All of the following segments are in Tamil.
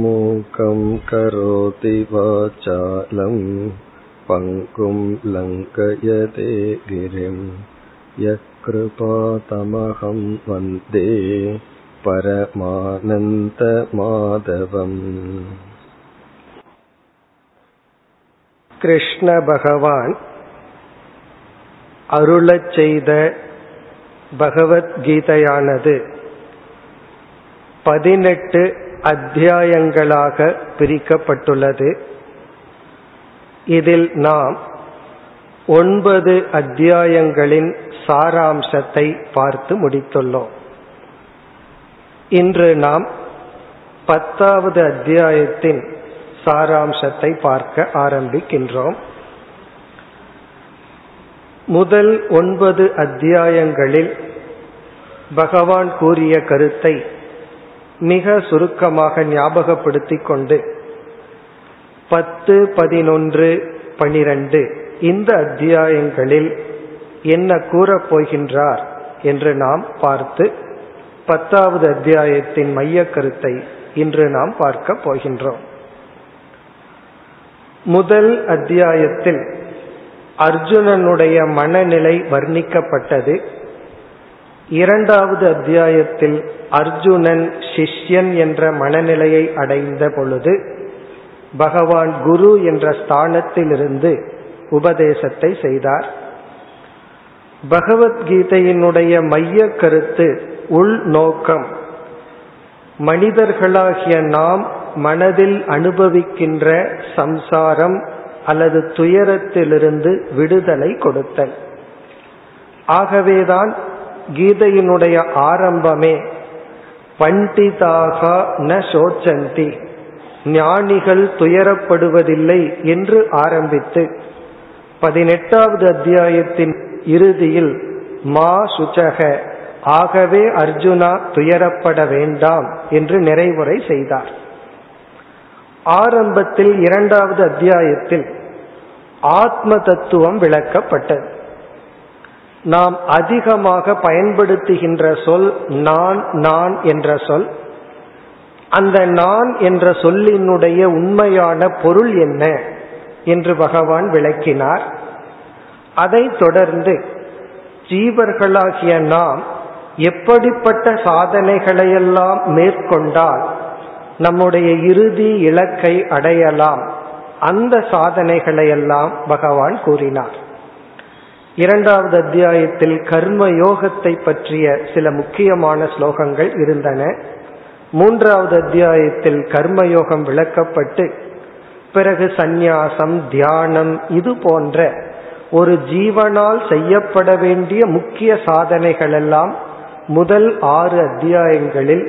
मूकं करोति वाचालं पङ्कुं लङ्कयते गिरिं यत्कृपातमहं वन्दे परमानन्दमाधवम् கிருஷ்ண பகவான் அருளச் செய்த பகவத்கீதையானது பதினெட்டு அத்தியாயங்களாக பிரிக்கப்பட்டுள்ளது. இதில் நாம் ஒன்பது அத்தியாயங்களின் சாராம்சத்தை பார்த்து முடித்துள்ளோம். இன்று நாம் பத்தாவது அத்தியாயத்தின் சாராம்சத்தை பார்க்க ஆரம்பிக்கின்றோம். முதல் ஒன்பது அத்தியாயங்களில் பகவான் கூறிய கருத்தை மிக சுருக்கமாக ஞாபகப்படுத்திக் கொண்டு பத்து பதினொன்று பனிரெண்டு இந்த அத்தியாயங்களில் என்ன கூறப் போகின்றார் என்று நாம் பார்த்து பத்தாவது அத்தியாயத்தின் மைய கருத்தை இன்று நாம் பார்க்க போகின்றோம். முதல் அத்தியாயத்தில் அர்ஜுனனுடைய மனநிலை வர்ணிக்கப்பட்டது. இரண்டாவது அத்தியாயத்தில் அர்ஜுனன் சிஷ்யன் என்ற மனநிலையை அடைந்த பொழுது பகவான் குரு என்ற ஸ்தானத்திலிருந்து உபதேசத்தை செய்தார். பகவத்கீதையினுடைய மைய கருத்து உள் நோக்கம். மனிதர்களாகிய நாம் மனதில் அனுபவிக்கின்ற சம்சாரம் அல்லது துயரத்திலிருந்து விடுதலை கொடுத்தல். ஆகவேதான் கீதையினுடைய ஆரம்பமே பண்டிதாக ந சோச்சந்தி ஞானிகள் துயரப்படுவதில்லை என்று ஆரம்பித்து பதினெட்டாவது அத்தியாயத்தின் இறுதியில் மா சுச்சக ஆகவே அர்ஜுனா துயரப்பட வேண்டாம் என்று நிறைவுரை செய்தார். ஆரம்பத்தில் இரண்டாவது அத்தியாயத்தில் ஆத்ம தத்துவம் விளக்கப்பட்டது. நாம் அதிகமாக பயன்படுத்துகின்ற சொல் நான் நான் என்ற சொல். அந்த நான் என்ற சொல்லினுடைய உண்மையான பொருள் என்ன என்று பகவான் விளக்கினார். அதைத் தொடர்ந்து ஜீவர்களாகிய நாம் எப்படிப்பட்ட சாதனைகளையெல்லாம் மேற்கொண்டால் நம்முடைய இறுதி இலக்கை அடையலாம். அந்த சாதனைகளையெல்லாம் பகவான் கூறினார். இரண்டாவது அத்தியாயத்தில் கர்ம யோகத்தை பற்றிய சில முக்கியமான ஸ்லோகங்கள் இருந்தன. மூன்றாவது அத்தியாயத்தில் கர்மயோகம் விளக்கப்பட்டு பிறகு சந்நியாசம் தியானம் இது போன்ற ஒரு ஜீவனால் செய்யப்பட வேண்டிய முக்கிய சாதனைகள் எல்லாம் முதல் ஆறு அத்தியாயங்களில்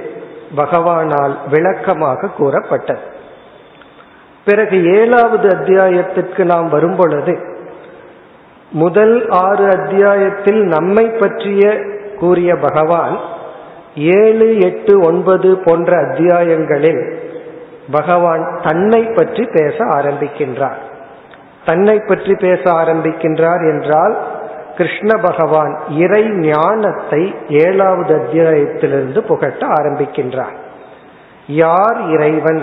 பகவானால் விளக்கமாக கூறப்பட்டது. பிறகு ஏழாவது அத்தியாயத்திற்கு நாம் வரும்பொழுது முதல் ஆறு அத்தியாயத்தில் நம்மை பற்றிய கூறிய பகவான் ஏழு எட்டு ஒன்பது போன்ற அத்தியாயங்களில் பகவான் தன்னை பற்றி பேச ஆரம்பிக்கின்றார். தன்னை பற்றி பேச ஆரம்பிக்கின்றார் என்றால் கிருஷ்ண பகவான் இறை ஞானத்தை ஏழாவது அத்தியாயத்திலிருந்து புகட்ட ஆரம்பிக்கின்றார். யார் இறைவன்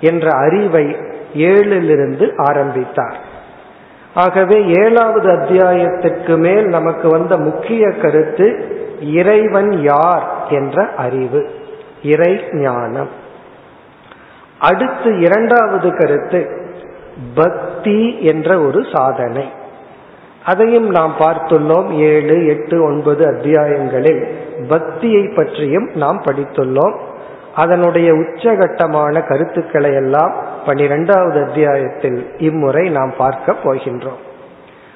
என்ற அறிவை ஏழிலிருந்து ஆரம்பித்தார். ஆகவே ஏழாவது அத்தியாயத்திற்கு மேல் நமக்கு வந்த முக்கிய கருத்து இறைவன் யார் என்ற அறிவு இறை ஞானம். அடுத்து இரண்டாவது கருத்து பக்தி என்ற ஒரு சாதனை. அதையும் நாம் பார்த்துள்ளோம் ஏழு எட்டு ஒன்பது அத்தியாயங்களில். பக்தியை பற்றியும் நாம் படித்துள்ளோம். அதனுடைய உச்சகட்டமான கருத்துக்களை எல்லாம் பனிரெண்டாவது அத்தியாயத்தில் இம்முறை நாம் பார்க்க போகின்றோம்.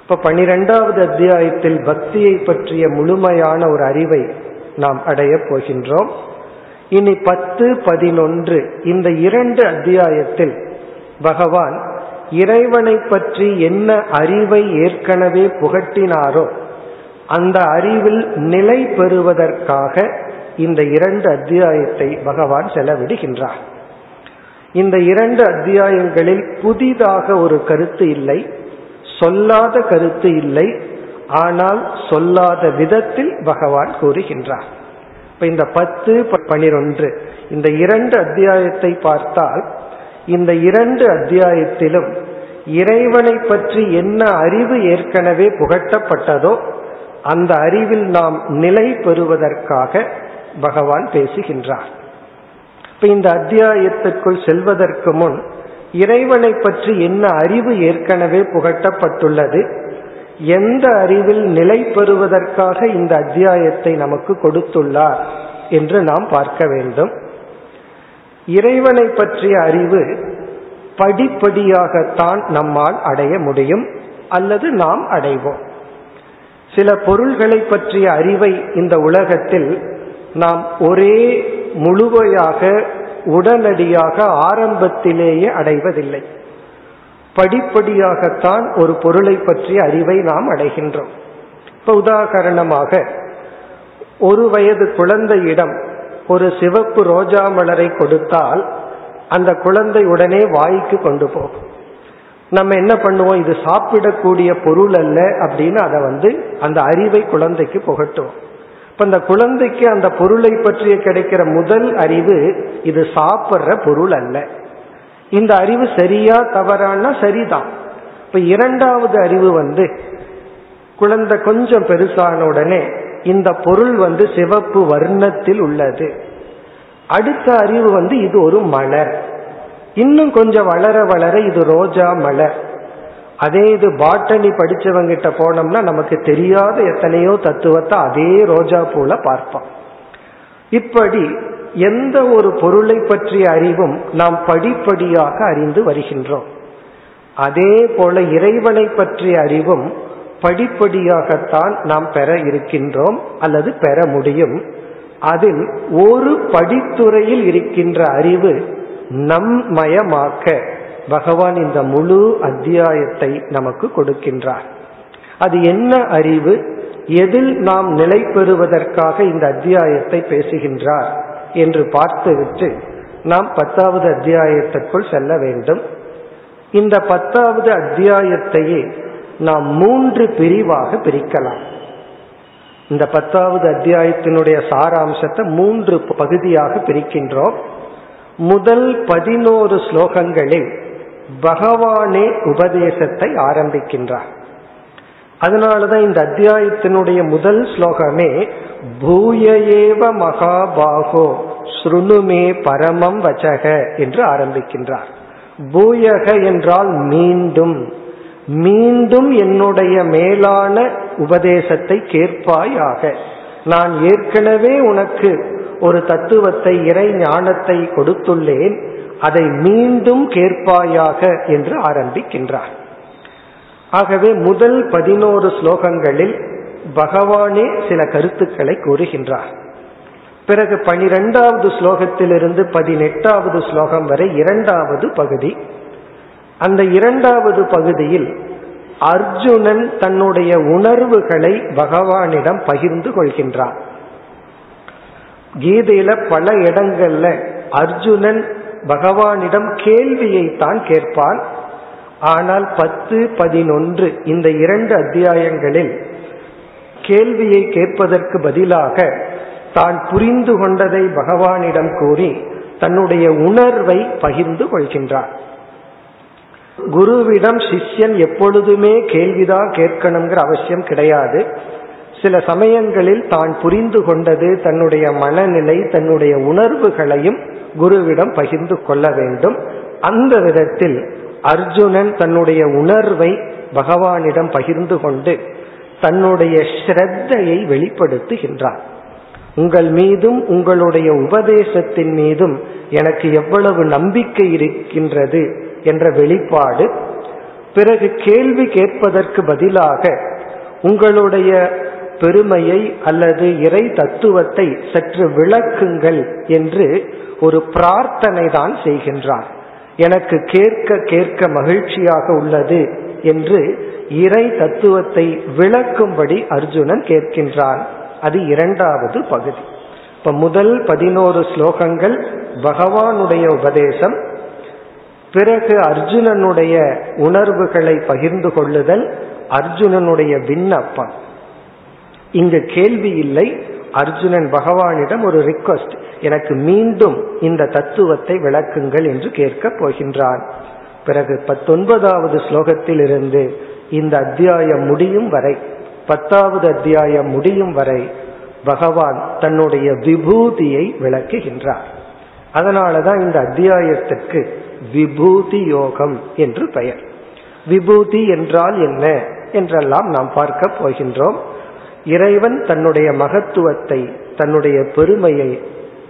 இப்ப பனிரெண்டாவது அத்தியாயத்தில் பக்தியை பற்றிய முழுமையான ஒரு அறிவை நாம் அடைய போகின்றோம். இனி பத்து பதினொன்று இந்த இரண்டு அத்தியாயத்தில் பகவான் இறைவனை பற்றி என்ன அறிவை ஏற்கனவே புகட்டினாரோ அந்த அறிவில் நிலை பெறுவதற்காக இந்த இரண்டு அத்தியாயத்தை பகவான் செலவிடுகின்றார். இந்த இரண்டு அத்தியாயங்களில் புதிதாக ஒரு கருத்து இல்லை சொல்லாத கருத்து இல்லை ஆனால் சொல்லாத விதத்தில் பகவான் கூறுகின்றார். இப்ப இந்த பத்து பனிரொன்று இந்த இரண்டு அத்தியாயத்தை பார்த்தால் இந்த இரண்டு அத்தியாயத்திலும் இறைவனை பற்றி என்ன அறிவு ஏற்கனவே புகட்டப்பட்டதோ அந்த அறிவில் நாம் நிலை பெறுவதற்காக பகவான் பேசுகின்றார். இப்ப இந்த அத்தியாயத்திற்குள் செல்வதற்கு முன் இறைவனை பற்றி என்ன அறிவு ஏற்கனவே புகட்டப்பட்டுள்ளது எந்த அறிவில் நிலை பெறுவதற்காக இந்த அத்தியாயத்தை நமக்கு கொடுத்துள்ளார் என்று நாம் பார்க்க வேண்டும். இறைவனை பற்றிய அறிவு படிப்படியாகத்தான் நம்மால் அடைய முடியும் அல்லது நாம் அடைவோம். சில பொருள்களை பற்றிய அறிவை இந்த உலகத்தில் நாம் ஒரே முழுமையாக உடனடியாக ஆரம்பத்திலேயே அடைவதில்லை. படிப்படியாகத்தான் ஒரு பொருளை பற்றிய அறிவை நாம் அடைகின்றோம். இப்ப உதாகரணமாக ஒரு வயது குழந்தையிடம் ஒரு சிவப்பு ரோஜா மலரை கொடுத்தால் அந்த குழந்தை உடனே வாய்க்கு கொண்டு போகும். நம்ம என்ன பண்ணுவோம்? இது சாப்பிடக்கூடிய பொருள் அல்ல அப்படின்னு அதை வந்து அந்த அறிவை குழந்தைக்கு புகட்டுவோம். இப்ப அந்த குழந்தைக்கு அந்த பொருளை பற்றிய கிடைக்கிற முதல் அறிவு இது சாப்பிட்ற பொருள் அல்ல. இந்த அறிவு சரியா தவறானா சரிதான். இப்ப இரண்டாவது அறிவு வந்து குழந்தை கொஞ்சம் பெருசான உடனே இந்த பொருள் வந்து சிவப்பு வர்ணத்தில் உள்ளது. அடுத்த அறிவு வந்து இது ஒரு மலர். இன்னும் கொஞ்சம் வளர வளர இது ரோஜா மலர். அதே இது பாட்டனி படிச்சவங்கிட்ட போனோம்னா நமக்கு தெரியாத எத்தனையோ தத்துவத்தை அதே ரோஜா பூல பார்ப்போம் இப்படி எந்த ஒரு பொருளை பற்றிய அறிவும் நாம் படிப்படியாக அறிந்து வருகின்றோம். அதே போல இறைவனை பற்றிய அறிவும் படிப்படியாகத்தான் நாம் பெற இருக்கின்றோம் அல்லது பெற முடியும். அதில் ஒரு படித்துறையில் இருக்கின்ற அறிவு நம்மயமாக்க பகவான் இந்த முழு அத்தியாயத்தை நமக்கு கொடுக்கின்றார். அது என்ன அறிவு? எதில் நாம் நிலை பெறுவதற்காக இந்த அத்தியாயத்தை பேசுகின்றார் என்று பார்த்துவிட்டு நாம் பத்தாவது அத்தியாயத்திற்குள் செல்ல வேண்டும். இந்த பத்தாவது அத்தியாயத்தையே நாம் மூன்று பிரிவாக பிரிக்கலாம். இந்த பத்தாவது அத்தியாயத்தினுடைய சாராம்சத்தை மூன்று பகுதியாக பிரிக்கின்றோம். முதல் பதினோரு ஸ்லோகங்களில் பகவானே உபதேசத்தை ஆரம்பிக்கின்றார். அதனாலதான் இந்த அத்தியாயத்தினுடைய முதல் ஸ்லோகமே பூயேவ மகாபாகோ ஸ்ருணுமே பரமம் வச்சக என்று ஆரம்பிக்கின்றார். பூயக என்றால் மீண்டும் மீண்டும் என்னுடைய மேலான உபதேசத்தை கேட்பாயாக. நான் ஏற்கனவே உனக்கு ஒரு தத்துவத்தை இறை ஞானத்தை கொடுத்துள்ளேன். அதை மீண்டும் கேட்பாயாக என்று ஆரம்பிக்கின்றார். ஆகவே முதல் பதினோரு ஸ்லோகங்களில் பகவானே சில கருத்துக்களை கூறுகின்றார். பிறகு பனிரெண்டாவது ஸ்லோகத்திலிருந்து பதினெட்டாவது ஸ்லோகம் வரை இரண்டாவது பகுதி. அந்த இரண்டாவது பகுதியில் அர்ஜுனன் தன்னுடைய உணர்வுகளை பகவானிடம் பகிர்ந்து கொள்கின்றான். கீதையில பல இடங்கள்ல அர்ஜுனன் பகவானிடம் கேள்வியை தான் கேட்பான். ஆனால் பத்து பதினொன்று இந்த இரண்டு அத்தியாயங்களில் கேள்வியை கேட்பதற்கு பதிலாக தான் புரிந்து கொண்டதை பகவானிடம் கூறி தன்னுடைய உணர்வை பகிர்ந்து கொள்கின்றார். குருவிடம் சிஷ்யன் எப்பொழுதுமே கேள்விதான் கேட்கணுங்கிற அவசியம் கிடையாது. சில சமயங்களில் தான் புரிந்து கொண்டது தன்னுடைய மனநிலை தன்னுடைய உணர்வுகளையும் குருவிடம் பகிர்ந்து கொள்ள வேண்டும். அந்த விதத்தில் அர்ஜுனன் தன்னுடைய உணர்வை பகவானிடம் பகிர்ந்து கொண்டு தன்னுடைய ஸ்ரத்தையை வெளிப்படுத்துகின்றான். உங்கள் மீதும் உங்களுடைய உபதேசத்தின் மீதும் எனக்கு எவ்வளவு நம்பிக்கை இருக்கின்றது என்ற வெளிப்பாடு பிறகு கேள்வி கேட்பதற்கு பதிலாக உங்களுடைய பெருமையை அல்லது இறை தத்துவத்தை சற்று விளக்குங்கள் என்று ஒரு பிரார்த்தனை தான் செய்கின்றார். எனக்கு கேட்க கேட்க மகிழ்ச்சியாக உள்ளது என்று இறை தத்துவத்தை விளக்கும்படி அர்ஜுனன் கேட்கின்றான். அது இரண்டாவது பகுதி. இப்ப முதல் பதினோரு ஸ்லோகங்கள் பகவானுடைய உபதேசம் பிறகு அர்ஜுனனுடைய உணர்வுகளை பகிர்ந்து கொள்ளுதல் அர்ஜுனனுடைய விண்ணப்பம். இங்கு கேள்வி இல்லை அர்ஜுனன் பகவானிடம் ஒரு ரிக்வஸ்ட் எனக்கு மீண்டும் இந்த தத்துவத்தை விளக்குங்கள் என்று கேட்கப் போகின்றான். பிறகு பத்தொன்பதாவது ஸ்லோகத்தில் இருந்து இந்த அத்தியாயம் முடியும் வரை பத்தாவது அத்தியாயம் முடியும் வரை பகவான் தன்னுடைய விபூதியை விளக்குகின்றார். அதனாலதான் இந்த அத்தியாயத்திற்கு விபூதி யோகம் என்று பெயர். விபூதி என்றால் என்ன? என்றெல்லாம் நாம் பார்க்க போகின்றோம். இறைவன் தன்னுடைய மகத்துவத்தை தன்னுடைய பெருமையை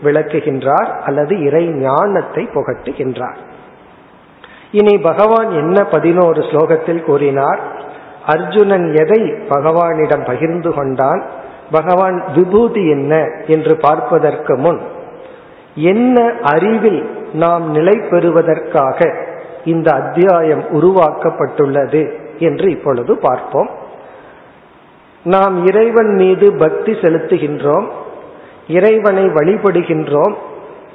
விளக்குகின்றார் அல்லது இறை ஞானத்தை புகட்டுகின்றார். இனி பகவான் என்ன பதினோரு ஸ்லோகத்தில் கூறினார்? அர்ஜுனன் எதை பகவானிடம் பகிர்ந்து கொண்டான்? பகவான் விபூதி என்ன என்று பார்ப்பதற்கு முன் என்ன அறிவில் நாம் நிலை பெறுவதற்காக இந்த அத்தியாயம் உருவாக்கப்பட்டுள்ளது என்று இப்பொழுது பார்ப்போம். நாம் இறைவன் மீது பக்தி செலுத்துகின்றோம் இறைவனை வழிபடுகின்றோம்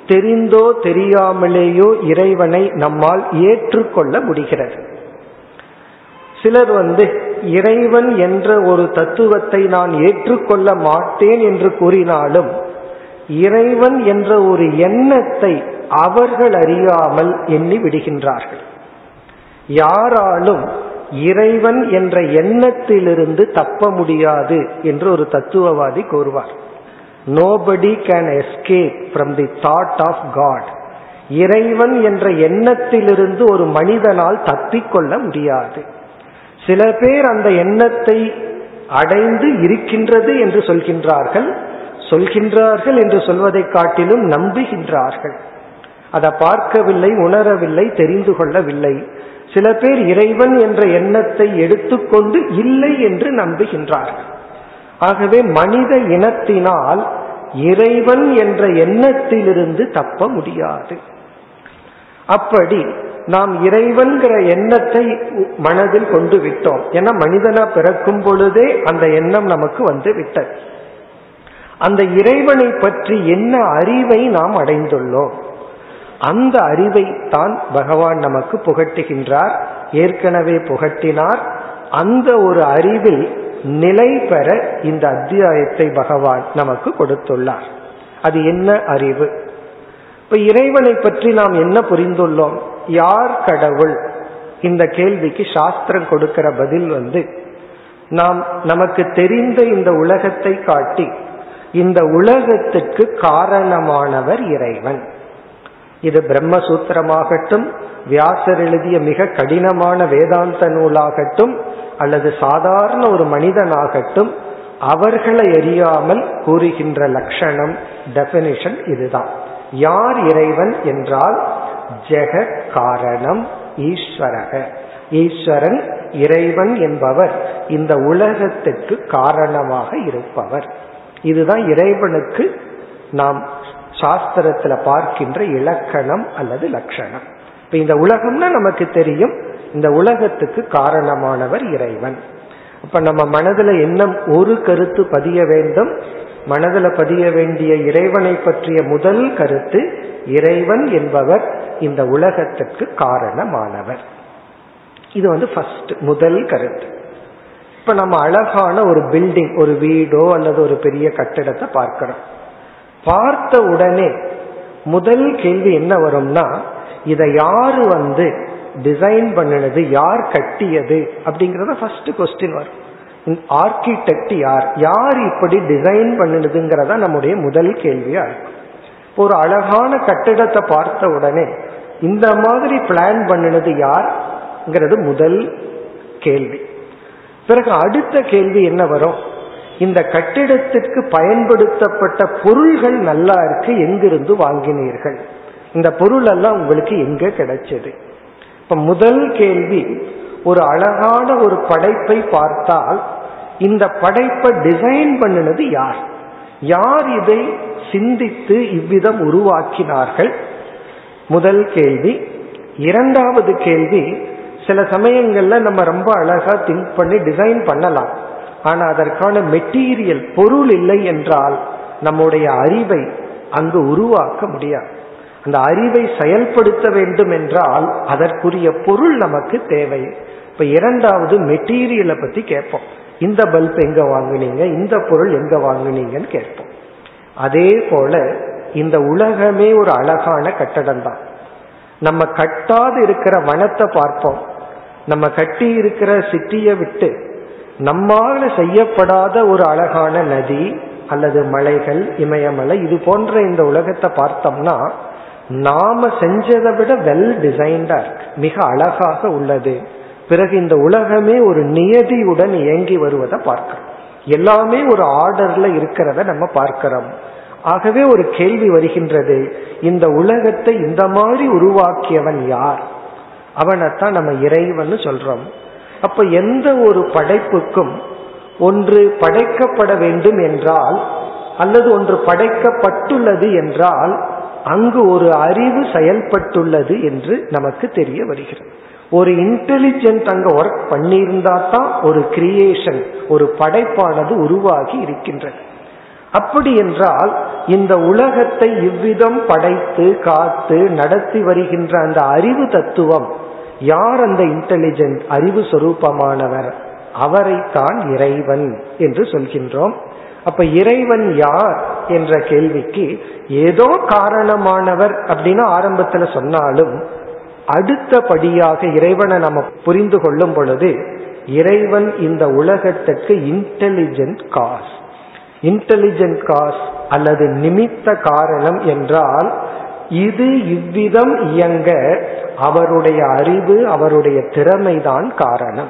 தெரிந்தோ தெரியாமலேயோ இறைவனை நம்மால் ஏற்றுக்கொள்ள முடிகிறது. சிலர் வந்து இறைவன் என்ற ஒரு தத்துவத்தை நான் ஏற்றுக்கொள்ள மாட்டேன் என்று கூறினாலும் இறைவன் என்ற ஒரு எண்ணத்தை அவர்கள் அறியாமல் எண்ணி விடுகின்றார்கள். யாராலும் இறைவன் என்ற எண்ணத்திலிருந்து தப்ப முடியாது என்று ஒரு தத்துவவாதி கூறுவார். Nobody can escape from the thought of God இறைவன் என்ற எண்ணத்திலிருந்து ஒரு மனிதனால் தப்பிக்கொள்ள முடியாது. சில பேர் அந்த எண்ணத்தை அடைந்து இருக்கின்றது என்று சொல்கின்றார்கள் சொல்கின்றார்கள் என்று சொல்வதை காட்டிலும் நம்புகின்றார்கள். அதை பார்க்கவில்லை உணரவில்லை தெரிந்து கொள்ளவில்லை. சில பேர் இறைவன் என்ற எண்ணத்தை எடுத்துக்கொண்டு இல்லை என்று நம்புகின்றார்கள் ஆகவே மனித இனத்தினால் இறைவன் என்ற எண்ணத்திலிருந்து தப்ப முடியாது. அப்படி நாம் இறைவன்கிற எண்ணத்தை மனதில் கொண்டு விட்டோம். ஏன்னா மனிதனா பிறக்கும் பொழுதே அந்த எண்ணம் நமக்கு வந்து விட்டது. அந்த இறைவனை பற்றி என்ன அறிவை நாம் அடைந்துள்ளோம்? அந்த அறிவை தான் பகவான் நமக்கு புகட்டுகின்றார். ஏற்கனவே புகட்டினார். அந்த ஒரு அறிவில் நிலை பெற இந்த அத்தியாயத்தை பகவான் நமக்கு கொடுத்துள்ளார். அது என்ன அறிவு? இப்ப இறைவனை பற்றி நாம் என்ன புரிந்துள்ளோம்? யார் கடவுள்? இந்த கேள்விக்கு சாஸ்திரம் கொடுக்கிற பதில் வந்து நாம் நமக்கு தெரிந்த இந்த உலகத்தை காட்டி இந்த உலகத்துக்கு காரணமானவர் இறைவன். இது பிரம்மசூத்திரமாகட்டும் வியாசர் எழுதிய மிக கடினமான வேதாந்த நூலாகட்டும் அல்லது சாதாரண ஒரு மனிதனாகட்டும் அவர்களை அறியாமல் கூறுகின்ற லட்சணம் டெபினிஷன் இதுதான். யார் இறைவன் என்றால் ஜெக காரணம் ஈஸ்வரக. ஈஸ்வரன் இறைவன் என்பவர் இந்த உலகத்துக்கு காரணமாக இருப்பவர். இதுதான் இறைவனுக்கு நாம் சாஸ்திரத்துல பார்க்கின்ற இலக்கணம் அல்லது லட்சணம். இப்ப இந்த உலகம்னா நமக்கு தெரியும். இந்த உலகத்துக்கு காரணமானவர் இறைவன். அப்ப நம்ம மனதுல என்ன ஒரு கருத்து பதிய வேண்டும்? மனதில் பதிய வேண்டிய இறைவனை பற்றிய முதல் கருத்து இறைவன் என்பவர் இந்த உலகத்துக்கு காரணமானவர். இது வந்து ஃபர்ஸ்ட் முதல் கருத்து. இப்ப நம்ம அழகான ஒரு பில்டிங் ஒரு வீடோ அல்லது ஒரு பெரிய கட்டிடத்தை பார்க்கிறோம். பார்த்த உடனே முதல் கேள்வி என்ன வரும்னா இதை யாரு வந்து டிசைன் பண்ணினது யார் கட்டியது அப்படிங்கறத ஃபர்ஸ்ட் கொஸ்டின் வரும். ஆர்கிடெக்ட் யார் யார் இப்படி டிசைன் பண்ணினதுங்கிறத நம்முடைய முதல் கேள்வியா இருக்கும். ஒரு அழகான கட்டிடத்தை பார்த்த உடனே இந்த மாதிரி பிளான் பண்ணினது யார்ங்கிறது முதல் கேள்வி. பிறகு அடுத்த கேள்வி என்ன வரும்? இந்த கட்டிடத்திற்கு பயன்படுத்தப்பட்ட பொருள்கள் நல்லா இருக்கு எங்கிருந்து வாங்கினீர்கள்? இந்த பொருள் எல்லாம் உங்களுக்கு எங்க கிடைச்சது? இப்ப முதல் கேள்வி ஒரு அழகான ஒரு படைப்பை பார்த்தால் இந்த படைப்பை டிசைன் பண்ணினது யார்? யார் இதை சிந்தித்து இவ்விதம் உருவாக்கினார்கள்? முதல் கேள்வி. இரண்டாவது கேள்வி சில சமயங்கள்ல நம்ம ரொம்ப அழகா திங்க் பண்ணி டிசைன் பண்ணலாம். ஆனா அதற்கான மெட்டீரியல் பொருள் இல்லை என்றால் நம்முடைய அறிவை அங்கு உருவாக்க முடியாது. அந்த அறிவை செயல்படுத்த வேண்டும் என்றால் அதற்குரிய பொருள் நமக்கு தேவை. இப்ப இரண்டாவது மெட்டீரியலை பத்தி கேட்போம். இந்த பல்ப் எங்க வாங்குனீங்க? இந்த பொருள் எங்க வாங்கினீங்கன்னு கேட்போம். அதே போல இந்த உலகமே ஒரு அழகான கட்டடம் தான். நம்ம கட்டாது இருக்கிற வனத்தை பார்ப்போம். நம்ம கட்டி இருக்கிற சிட்டியை விட்டு நம்மால செய்யப்படாத ஒரு அழகான நதி அல்லது மலைகள் இமயமலை இது போன்ற இந்த உலகத்தை பார்த்தோம்னா நாம செஞ்சதை விட வெல் டிசைன்டா இருக்கு. மிக அழகாக உள்ளது. பிறகு இந்த உலகமே ஒரு நியதியுடன் இயங்கி வருவதை பார்க்கிறோம். எல்லாமே ஒரு ஆர்டர்ல இருக்கிறத நம்ம பார்க்கிறோம். ஆகவே ஒரு கேள்வி வருகின்றது இந்த உலகத்தை இந்த மாதிரி உருவாக்கியவன் யார்? அவனைத்தான் நம்ம இறைவன் சொல்றோம். அப்ப எந்த ஒரு படைப்புக்கும் ஒன்று படைக்கப்பட வேண்டும் என்றால் அல்லது ஒன்று படைக்கப்பட்டுள்ளது என்றால் அங்கு ஒரு அறிவு செயல்பட்டுள்ளது என்று நமக்கு தெரிய வருகிறது. ஒரு இன்டெலிஜென்ட் அங்க ஒர்க் பண்ணியிருந்தா தான் ஒரு கிரியேஷன் ஒரு படைப்பானது உருவாகி இருக்கின்றது. அப்படி என்றால் இந்த உலகத்தை இவ்விதம் படைத்து காத்து நடத்தி வருகின்ற அந்த அறிவு தத்துவம் யார் அந்த இன்டெலிஜென்ட் அறிவு சொரூபமானவர்? அவரைத்தான் இறைவன் என்று சொல்கின்றோம். அப்ப இறைவன் யார் என்ற கேள்விக்கு ஏதோ காரணமானவர் அப்படின்னு ஆரம்பத்துல சொன்னாலும் அடுத்தபடியாக இறைவனை நம்ம புரிந்து கொள்ளும் பொழுது இறைவன் இந்த உலகத்துக்கு இன்டெலிஜென்ட் காஸ் இன்டெலிஜென்ட் காஸ் அல்லது நிமித்த காரணம் என்றால் இது இவ்விதம் இயங்க அவருடைய அறிவு அவருடைய திறமைதான் காரணம்.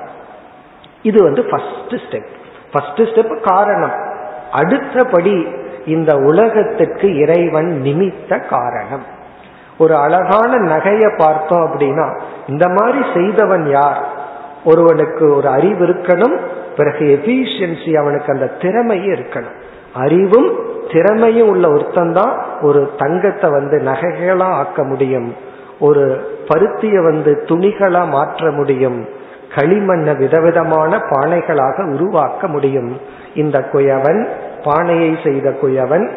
இது வந்து ஃபர்ஸ்ட் ஸ்டெப் ஃபர்ஸ்ட் ஸ்டெப் காரணம். அடுத்தபடி இந்த உலகத்துக்கு இறைவன் நிமித்த காரணம். ஒரு அழகான நகையை பார்த்தோம் அப்படின்னா இந்த மாதிரி செய்தவன் யார்? ஒருவனுக்கு ஒரு அறிவு இருக்கணும் பிறகு எஃபிஷியன்சி அவனுக்கு அந்த திறமையும் இருக்கணும். அறிவும் திறமையும் உள்ள ஒருத்தன் தான் ஒரு தங்கத்தை வந்து நகைகளா ஆக்க முடியும். ஒரு பருத்திய வந்து துணிகளா மாற்ற முடியும் களிமண்ண விதவிதமான பானைகளாக உருவாக்க முடியும். இந்த குயவன் பானையை செய்த குயவன்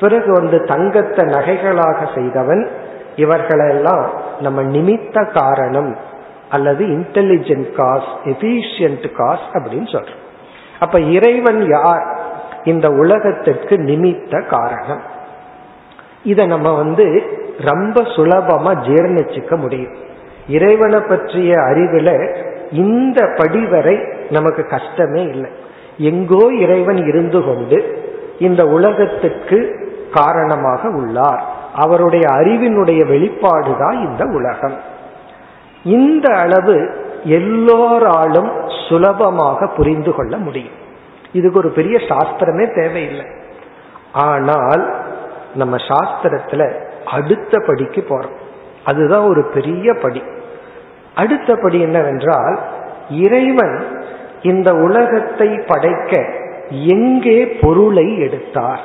பிறகு வந்து தங்கத்தை நகைகளாக செய்தவன் இவர்களெல்லாம் நம்ம நிமித்த காரணம் அல்லது இன்டெலிஜென்ட் காஸ் எஃபிஷியன்ட் காஸ் அப்படின்னு சொல்றோம். அப்ப இறைவன் யார்? இந்த உலகத்திற்கு நிமித்த காரணம். இத நம்ம வந்து ரொம்ப சுலபமா ஜீர்ணிச்சுக்க முடியும். இறைவனை பற்றிய அறிவுல இந்த படி வரை நமக்கு கஷ்டமே இல்லை. எங்கோ இறைவன் இருந்து கொண்டு இந்த உலகத்துக்கு காரணமாக உள்ளார். அவருடைய அறிவினுடைய வெளிப்பாடுதான் இந்த உலகம். இந்த அளவு எல்லோராலும் சுலபமாக புரிந்து கொள்ள முடியும். இதுக்கு ஒரு பெரிய சாஸ்திரமே தேவையில்லை. ஆனால் நம்ம சாஸ்திரத்துல அடுத்த படிக்கு போறோம். அதுதான் ஒரு பெரிய படி. அடுத்த படி என்னவென்றால் இறைவன் இந்த உலகத்தை படைக்க எங்கே பொருளை எடுத்தார்.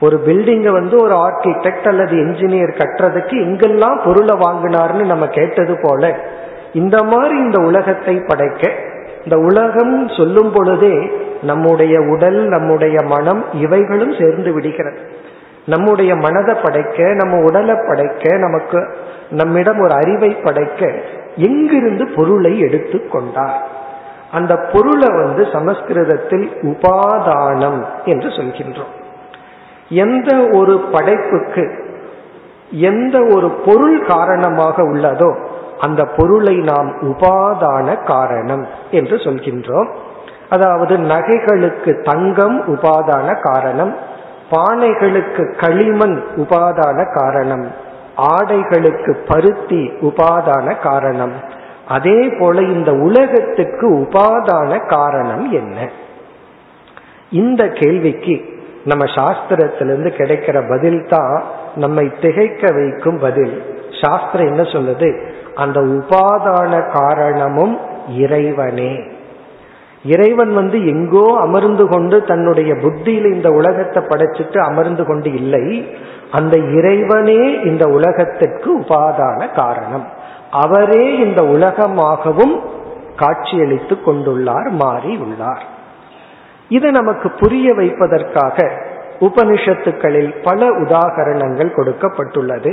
ஒரு பில்டிங்கை வந்து ஒரு ஆர்கிடெக்ட் அல்லது என்ஜினியர் கட்டுறதுக்கு எங்கெல்லாம் பொருளை வாங்கினார்னு நம்ம கேட்டது போல இந்த மாதிரி இந்த உலகத்தை படைக்க இந்த உலகம் சொல்லும் பொழுதே நம்முடைய உடல் நம்முடைய மனம் இவைகளும் சேர்ந்து விடுகிறது. நம்முடைய மனதை படைக்க நம்ம உடலை படைக்க நமக்கு நம்மிடம் ஒரு அறிவை படைக்க எங்கிருந்து பொருளை எடுத்து கொண்டார்? அந்த பொருளை வந்து சமஸ்கிருதத்தில் உபாதானம் என்று சொல்கின்றோம். எந்த ஒரு படைப்புக்கு எந்த ஒரு பொருள் காரணமாக உள்ளதோ அந்த பொருளை நாம் உபாதான காரணம் என்று சொல்கின்றோம். அதாவது நகைகளுக்கு தங்கம் உபாதான காரணம் பானைகளுக்கு களிமண் உபாதான காரணம். ஆடைகளுக்கு பருத்தி உபாதான காரணம். அதே போல இந்த உலகத்துக்கு உபாதான காரணம் என்ன? இந்த கேள்விக்கு நம்ம சாஸ்திரத்திலிருந்து கிடைக்கிற பதில் தான் நம்மை திகைக்க வைக்கும் பதில். சாஸ்திரம் என்ன சொல்லுது? அந்த உபாதான காரணமும் இறைவனே. இறைவன் வந்து எங்கோ அமர்ந்து கொண்டு தன்னுடைய புத்தியில இந்த உலகத்தை படைச்சிட்டு அமர்ந்து கொண்டு இல்லை. அந்த இறைவனே இந்த உலகத்திற்கு உபாதான காரணம். அவரே இந்த உலகமாகவும் காட்சியளித்து கொண்டுள்ளார் மாறி உள்ளார் இதை நமக்கு புரிய வைப்பதற்காக உபனிஷத்துக்களில் பல உதாகரணங்கள் கொடுக்கப்பட்டுள்ளது.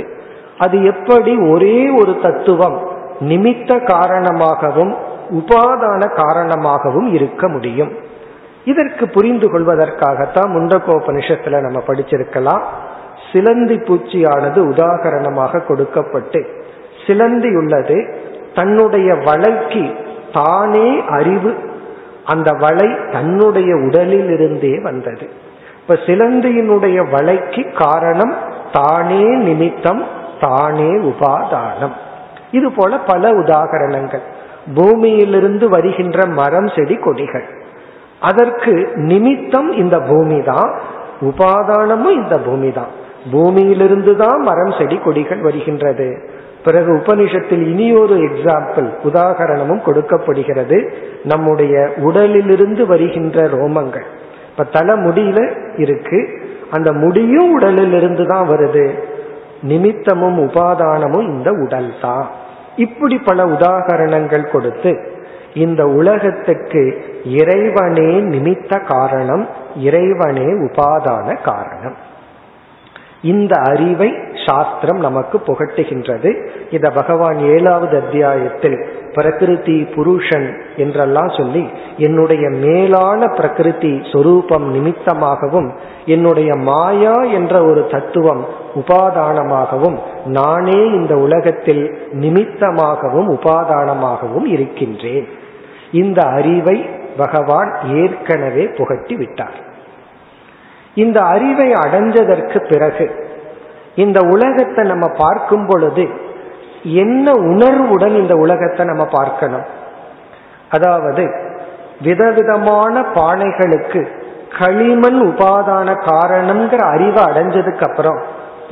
அது எப்படி ஒரே ஒரு தத்துவம் நிமித்த காரணமாகவும் உபாதான காரணமாகவும் இருக்க முடியும். இதற்கு புரிந்து கொள்வதற்காகத்தான் முண்டகோபனிஷத்துல நம்ம படிச்சிருக்கலாம். சிலந்தி பூச்சியானது உதாகரணமாக கொடுக்கப்பட்டு சிலந்தி உள்ளது தன்னுடைய வலைக்கு தானே அறிவு அந்த வலை தன்னுடைய உடலில் இருந்தே வந்தது. இப்ப சிலந்தியினுடைய வலைக்கு காரணம் தானே நிமித்தம் தானே உபாதானம். இது போல பல உதாகரணங்கள். பூமியிலிருந்து வருகின்ற மரம் செடி கொடிகள். அதற்கு நிமித்தம் இந்த பூமி தான் உபாதானமும் இந்த பூமி தான். பூமியிலிருந்து தான் மரம் செடி கொடிகள் வருகின்றது. பிறகு உபனிஷத்தில் இனி ஒரு எக்ஸாம்பிள் உதாகரணமும் கொடுக்கப்படுகிறது. நம்முடைய உடலிலிருந்து வருகின்ற ரோமங்கள். இப்ப தலை முடியில இருக்கு. அந்த முடியும் உடலிலிருந்து தான் வருது. நிமித்தமும் உபாதானமும் இந்த உடல் தான். இப்படி பல உதாகரணங்கள் கொடுத்து இந்த உலகத்துக்கு இறைவனே நிமித்த காரணம் இறைவனே உபாதான காரணம். இந்த அறிவை சாஸ்திரம் நமக்கு புகட்டுகின்றது. இத பகவான் ஏழாவது அத்தியாயத்தில் பிரகிருதி புருஷன் என்றெல்லாம் சொல்லி என்னுடைய மேலான பிரகிருதி சொரூபம் நிமித்தமாகவும் என்னுடைய மாயா என்ற ஒரு தத்துவம் உபாதானமாகவும் நானே இந்த உலகத்தில் நிமித்தமாகவும் உபாதானமாகவும் இருக்கின்றேன். இந்த அறிவை பகவான் ஏற்கனவே புகட்டி விட்டார். இந்த அறிவை அடைஞ்சதற்கு பிறகு இந்த உலகத்தை நம்ம பார்க்கும் பொழுது என்ன உணர்வுடன் இந்த உலகத்தை நம்ம பார்க்கணும்? அதாவது விதவிதமான பானைகளுக்கு களிமண் உபாதான காரணம்ங்கிற அறிவை அடைஞ்சதுக்கு அப்புறம்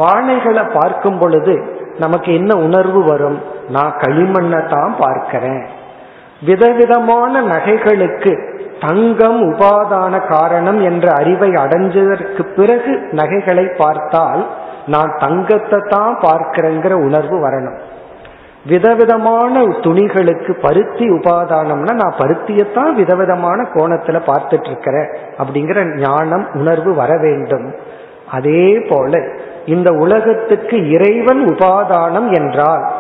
பானைகளை பார்க்கும் பொழுது நமக்கு என்ன உணர்வு வரும்? நான் களிமண்ணை தான் பார்க்கிறேன். விதவிதமான நகைகளுக்கு தங்கம் உபாதான காரணம் என்ற அறிவை அடைஞ்சதற்கு பிறகு நகைகளை பார்த்தால் நான் தங்கத்தை தான் பார்க்கிறேங்கிற உணர்வு வரணும். விதவிதமான துணிகளுக்கு பருத்தி உபாதானம்னா நான் பருத்தியத்தான் விதவிதமான கோணத்துல பார்த்துட்டு இருக்கிறேன் அப்படிங்கிற ஞானம் உணர்வு வர வேண்டும். அதே போல இந்த உலகத்துக்கு இறைவன் உபாதானம் என்றால்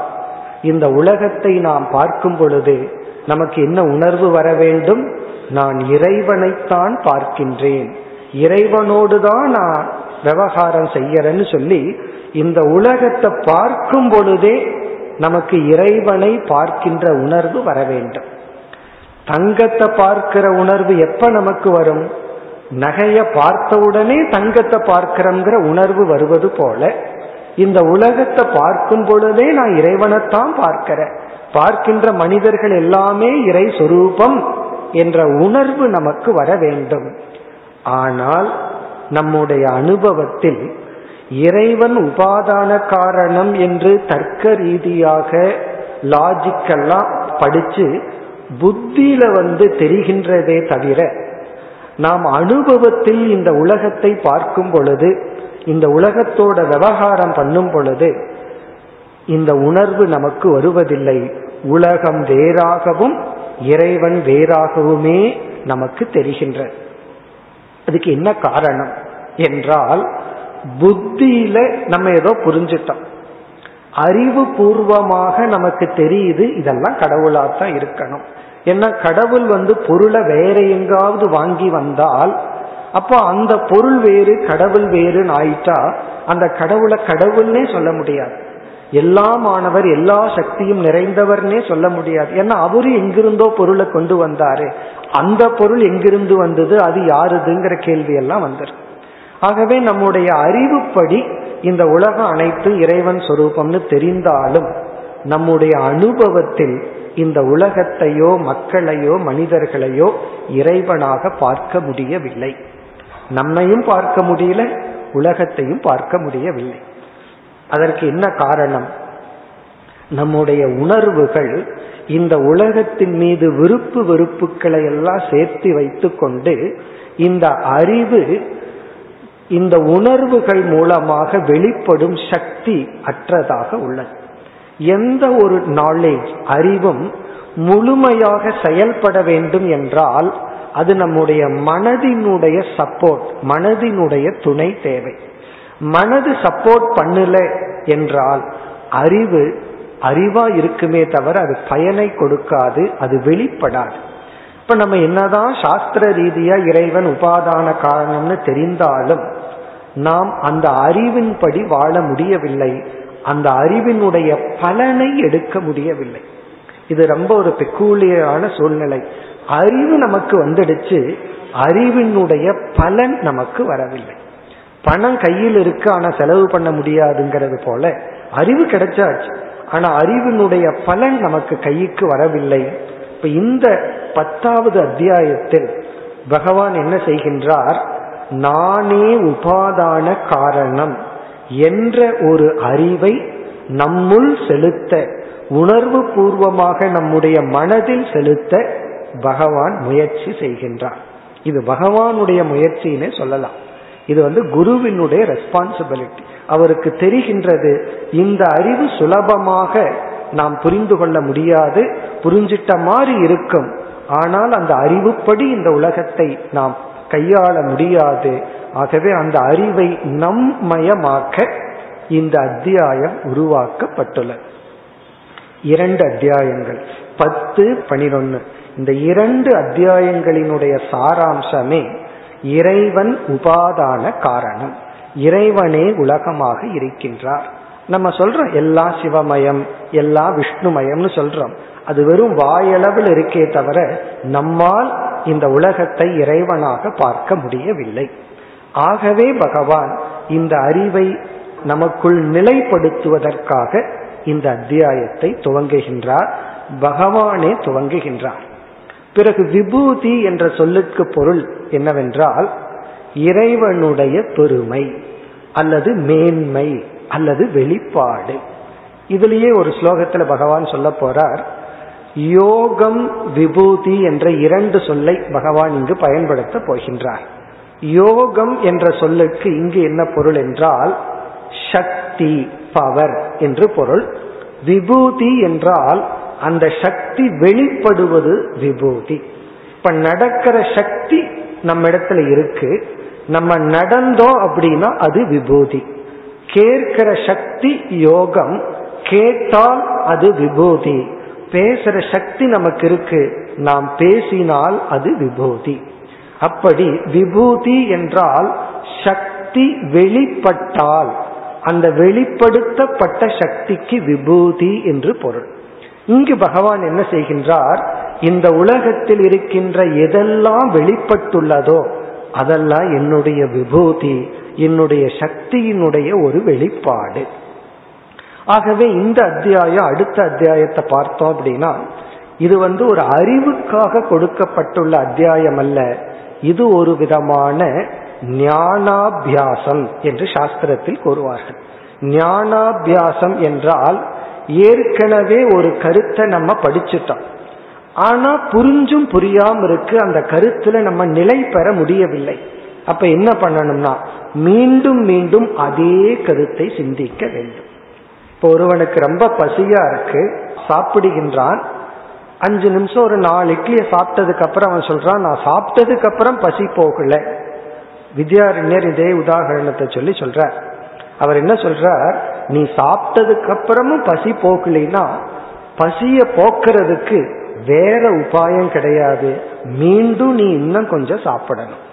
இந்த உலகத்தை நாம் பார்க்கும் பொழுது நமக்கு என்ன உணர்வு வர வேண்டும்? நான் இறைவனைத்தான் பார்க்கின்றேன். இறைவனோடு தான் நான் விவகாரம் செய்யறேன்னு சொல்லி இந்த உலகத்தை பார்க்கும் பொழுதே நமக்கு இறைவனை பார்க்கின்ற உணர்வு வர வேண்டும். தங்கத்தை பார்க்கிற உணர்வு எப்ப நமக்கு வரும்? நகைய பார்த்தவுடனே தங்கத்தை பார்க்கிறோங்கிற உணர்வு வருவது போல இந்த உலகத்தை பார்க்கும் பொழுதே நான் இறைவனைத்தான் பார்க்கிறேன். பார்க்கின்ற மனிதர்கள் எல்லாமே இறை சொரூபம் என்ற உணர்வு நமக்கு வர வேண்டும். ஆனால் நம்முடைய அனுபவத்தில் இறைவன் உபாதான காரணம் என்று தர்க்க ரீதியாக லாஜிக்கெல்லாம் படிச்சு புத்தியில வந்து தெரிகின்றதே தவிர நாம் அனுபவத்தில் இந்த உலகத்தை பார்க்கும் பொழுது இந்த உலகத்தோட விவகாரம் பண்ணும் பொழுது இந்த உணர்வு நமக்கு வருவதில்லை. உலகம் வேறாகவும் இறைவன் வேறாகவுமே நமக்கு தெரிகின்ற அதுக்கு என்ன காரணம் என்றால் புத்தியில நம்ம ஏதோ புரிஞ்சிட்டோம். அறிவு பூர்வமாக நமக்கு தெரியுது இதெல்லாம் கடவுளாத்தான் இருக்கணும். ஏன்னா கடவுள் வந்து பொருளை வேற எங்காவது வாங்கி வந்தால் அப்போ அந்த பொருள் வேறு கடவுள் வேறுன்னு ஆயிட்டா அந்த கடவுளை கடவுள்னே சொல்ல முடியாது. எல்லா மாணவர் எல்லா சக்தியும் நிறைந்தவர்னே சொல்ல முடியாது. ஏன்னா அவரு எங்கிருந்தோ பொருளை கொண்டு வந்தாரு. அந்த பொருள் எங்கிருந்து வந்தது அது யாருதுங்கிற கேள்வி எல்லாம் வந்துடும் ஆகவே நம்முடைய அறிவுப்படி இந்த உலகம் அனைத்து இறைவன் சொரூபம்னு தெரிந்தாலும் நம்முடைய அனுபவத்தில் இந்த உலகத்தையோ மக்களையோ மனிதர்களையோ இறைவனாக பார்க்க முடியவில்லை. நம்மையும் பார்க்க முடியல உலகத்தையும் பார்க்க முடியவில்லை. அதற்கு என்ன காரணம்? நம்முடைய உணர்வுகள் இந்த உலகத்தின் மீது விருப்பு வெறுப்புகளை எல்லாம் சேர்த்து வைத்துக்கொண்டு இந்த அறிவு இந்த உணர்வுகள் மூலமாக வெளிப்படும் சக்தி அற்றதாக உள்ளது. எந்த ஒரு நாலேஜ் அறிவும் முழுமையாக செயல்பட வேண்டும் என்றால் அது நம்முடைய மனதினுடைய சப்போர்ட் மனதினுடைய துணை தேவை. மனது சப்போர்ட் பண்ணல என்றால் அறிவு அறிவா இருக்குமே தவிர அது பயனை கொடுக்காது அது வெளிப்படாது. இப்ப நம்ம என்னதான் சாஸ்திர ரீதியா இறைவன் உபாதான காரணம்னு தெரிந்தாலும் நாம் அந்த அறிவின்படி வாழ முடியவில்லை. அந்த அறிவினுடைய பலனை எடுக்க முடியவில்லை. இது ரொம்ப ஒரு பெக்கூலியரான சூழ்நிலை. அறிவு நமக்கு வந்துடுச்சு அறிவினுடைய பலன் நமக்கு வரவில்லை. பணம் கையில் இருக்கு ஆனா செலவு பண்ண முடியாதுங்கிறது போல அறிவு கிடைச்சாச்சு. ஆனா அறிவினுடைய பலன் நமக்கு கைக்கு வரவில்லை. இப்ப இந்த பத்தாவது அத்தியாயத்தில் பகவான் என்ன செய்கின்றார்? நானே உபாதான காரணம். என்ற ஒரு அறிவை நம்முள் செலுத்த உணர்வு பூர்வமாக நம்முடைய மனதில் செலுத்த பகவான் முயற்சி செய்கின்றார். இது பகவானுடைய முயற்சின்னு சொல்லலாம். இது வந்து குருவினுடைய ரெஸ்பான்சிபிலிட்டி அவருக்கு தெரிகின்றது இந்த அறிவு சுலபமாக நாம் புரிந்து கொள்ள முடியாது புரிஞ்சிட்ட மாதிரி இருக்கும். ஆனால் அந்த அறிவுப்படி இந்த உலகத்தை நாம் கையாள முடியாது. ஆகவே அந்த அறிவை நம்மயமாக்க இந்த அத்தியாயம் உருவாக்கப்பட்டுள்ளது இரண்டு அத்தியாயங்கள். பத்து பனிரொன்னு. இந்த இரண்டு அத்தியாயங்களினுடைய சாராம்சமே இறைவன் உபாதான காரணம். இறைவனே உலகமாக இருக்கின்றார். நம்ம சொல்றோம் எல்லாம் சிவமயம் எல்லாம் விஷ்ணுமயம்னு சொல்றோம். அது வெறும் வாயளவில் இருக்கே தவிர நம்மால் இந்த உலகத்தை இறைவனாக பார்க்க முடியவில்லை. ஆகவே பகவான் இந்த அறிவை நமக்குள் நிலைப்படுத்துவதற்காக இந்த அத்தியாயத்தை துவங்குகின்றார் பகவானே துவங்குகின்றார். பிறகு விபூதி என்ற சொல்லுக்கு பொருள் என்னவென்றால் இறைவனுடைய பெருமை அல்லது மேன்மை அல்லது வெளிப்பாடு. இதுலேயே ஒரு ஸ்லோகத்தில் பகவான் சொல்ல போறார் யோகம் விபூதி என்ற இரண்டு சொல்லை பகவான் இங்கு பயன்படுத்த போகின்றார். யோகம் என்ற சொல்லுக்கு இங்கு என்ன பொருள் என்றால் சக்தி பவர் என்று பொருள். விபூதி என்றால் அந்த சக்தி வெளிப்படுவது விபூதி. இப்ப நடக்கிற சக்தி நம்ம இடத்துல இருக்கு. நம்ம நடந்தோம் அப்படின்னா அது விபூதி. கேட்கிற சக்தி யோகம் கேட்டால் அது விபூதி. பேசுற சக்தி நமக்கு இருக்கு. நாம் பேசினால் அது விபூதி. அப்படி விபூதி என்றால் சக்தி வெளிப்பட்டால் அந்த வெளிப்படுத்தப்பட்ட சக்திக்கு விபூதி என்று பொருள். இங்கு பகவான் என்ன செய்கின்றார்? இந்த உலகத்தில் இருக்கின்ற எதெல்லாம் வெளிப்பட்டுள்ளதோ அதெல்லாம் என்னுடைய விபூதி என்னுடைய சக்தியினுடைய ஒரு வெளிப்பாடு. ஆகவே இந்த அத்தியாயம் அடுத்த அத்தியாயத்தை பார்த்தோம் அப்படின்னா இது வந்து ஒரு அறிவுக்காக கொடுக்கப்பட்டுள்ள அத்தியாயம் அல்ல. இது ஒரு விதமான ஞானாபியாசம் என்று சாஸ்திரத்தில் கூறுவார்கள். ஞானாபியாசம் என்றால் ஏற்கனவே ஒரு கருத்தை நம்ம படிச்சுட்டோம். ஆனா புரிஞ்சும் புரியாம இருக்கு அந்த கருத்துல நம்ம நிலை பெற முடியவில்லை. அப்ப என்ன பண்ணணும்னா மீண்டும் மீண்டும் அதே கருத்தை சிந்திக்க வேண்டும். இப்போ ஒருவனுக்கு ரொம்ப பசியா இருக்கு சாப்பிடுகின்றான் அஞ்சு நிமிஷம் ஒரு நாலு இட்லியை சாப்பிட்டதுக்கு அப்புறம் அவன் சொல்றான் நான் சாப்பிட்டதுக்கு அப்புறம் பசி போகல. வித்யாரண்யர் இதே உதாகரணத்தை சொல்லி சொல்றார். அவர் என்ன சொல்றார்? நீ சாப்பிட்டதுக்கு அப்புறமும் பசி போகலைன்னா பசிய போக்குறதுக்கு வேற உபாயம் கிடையாது. மீண்டும் நீ இன்னும் கொஞ்சம் சாப்பிடணும்.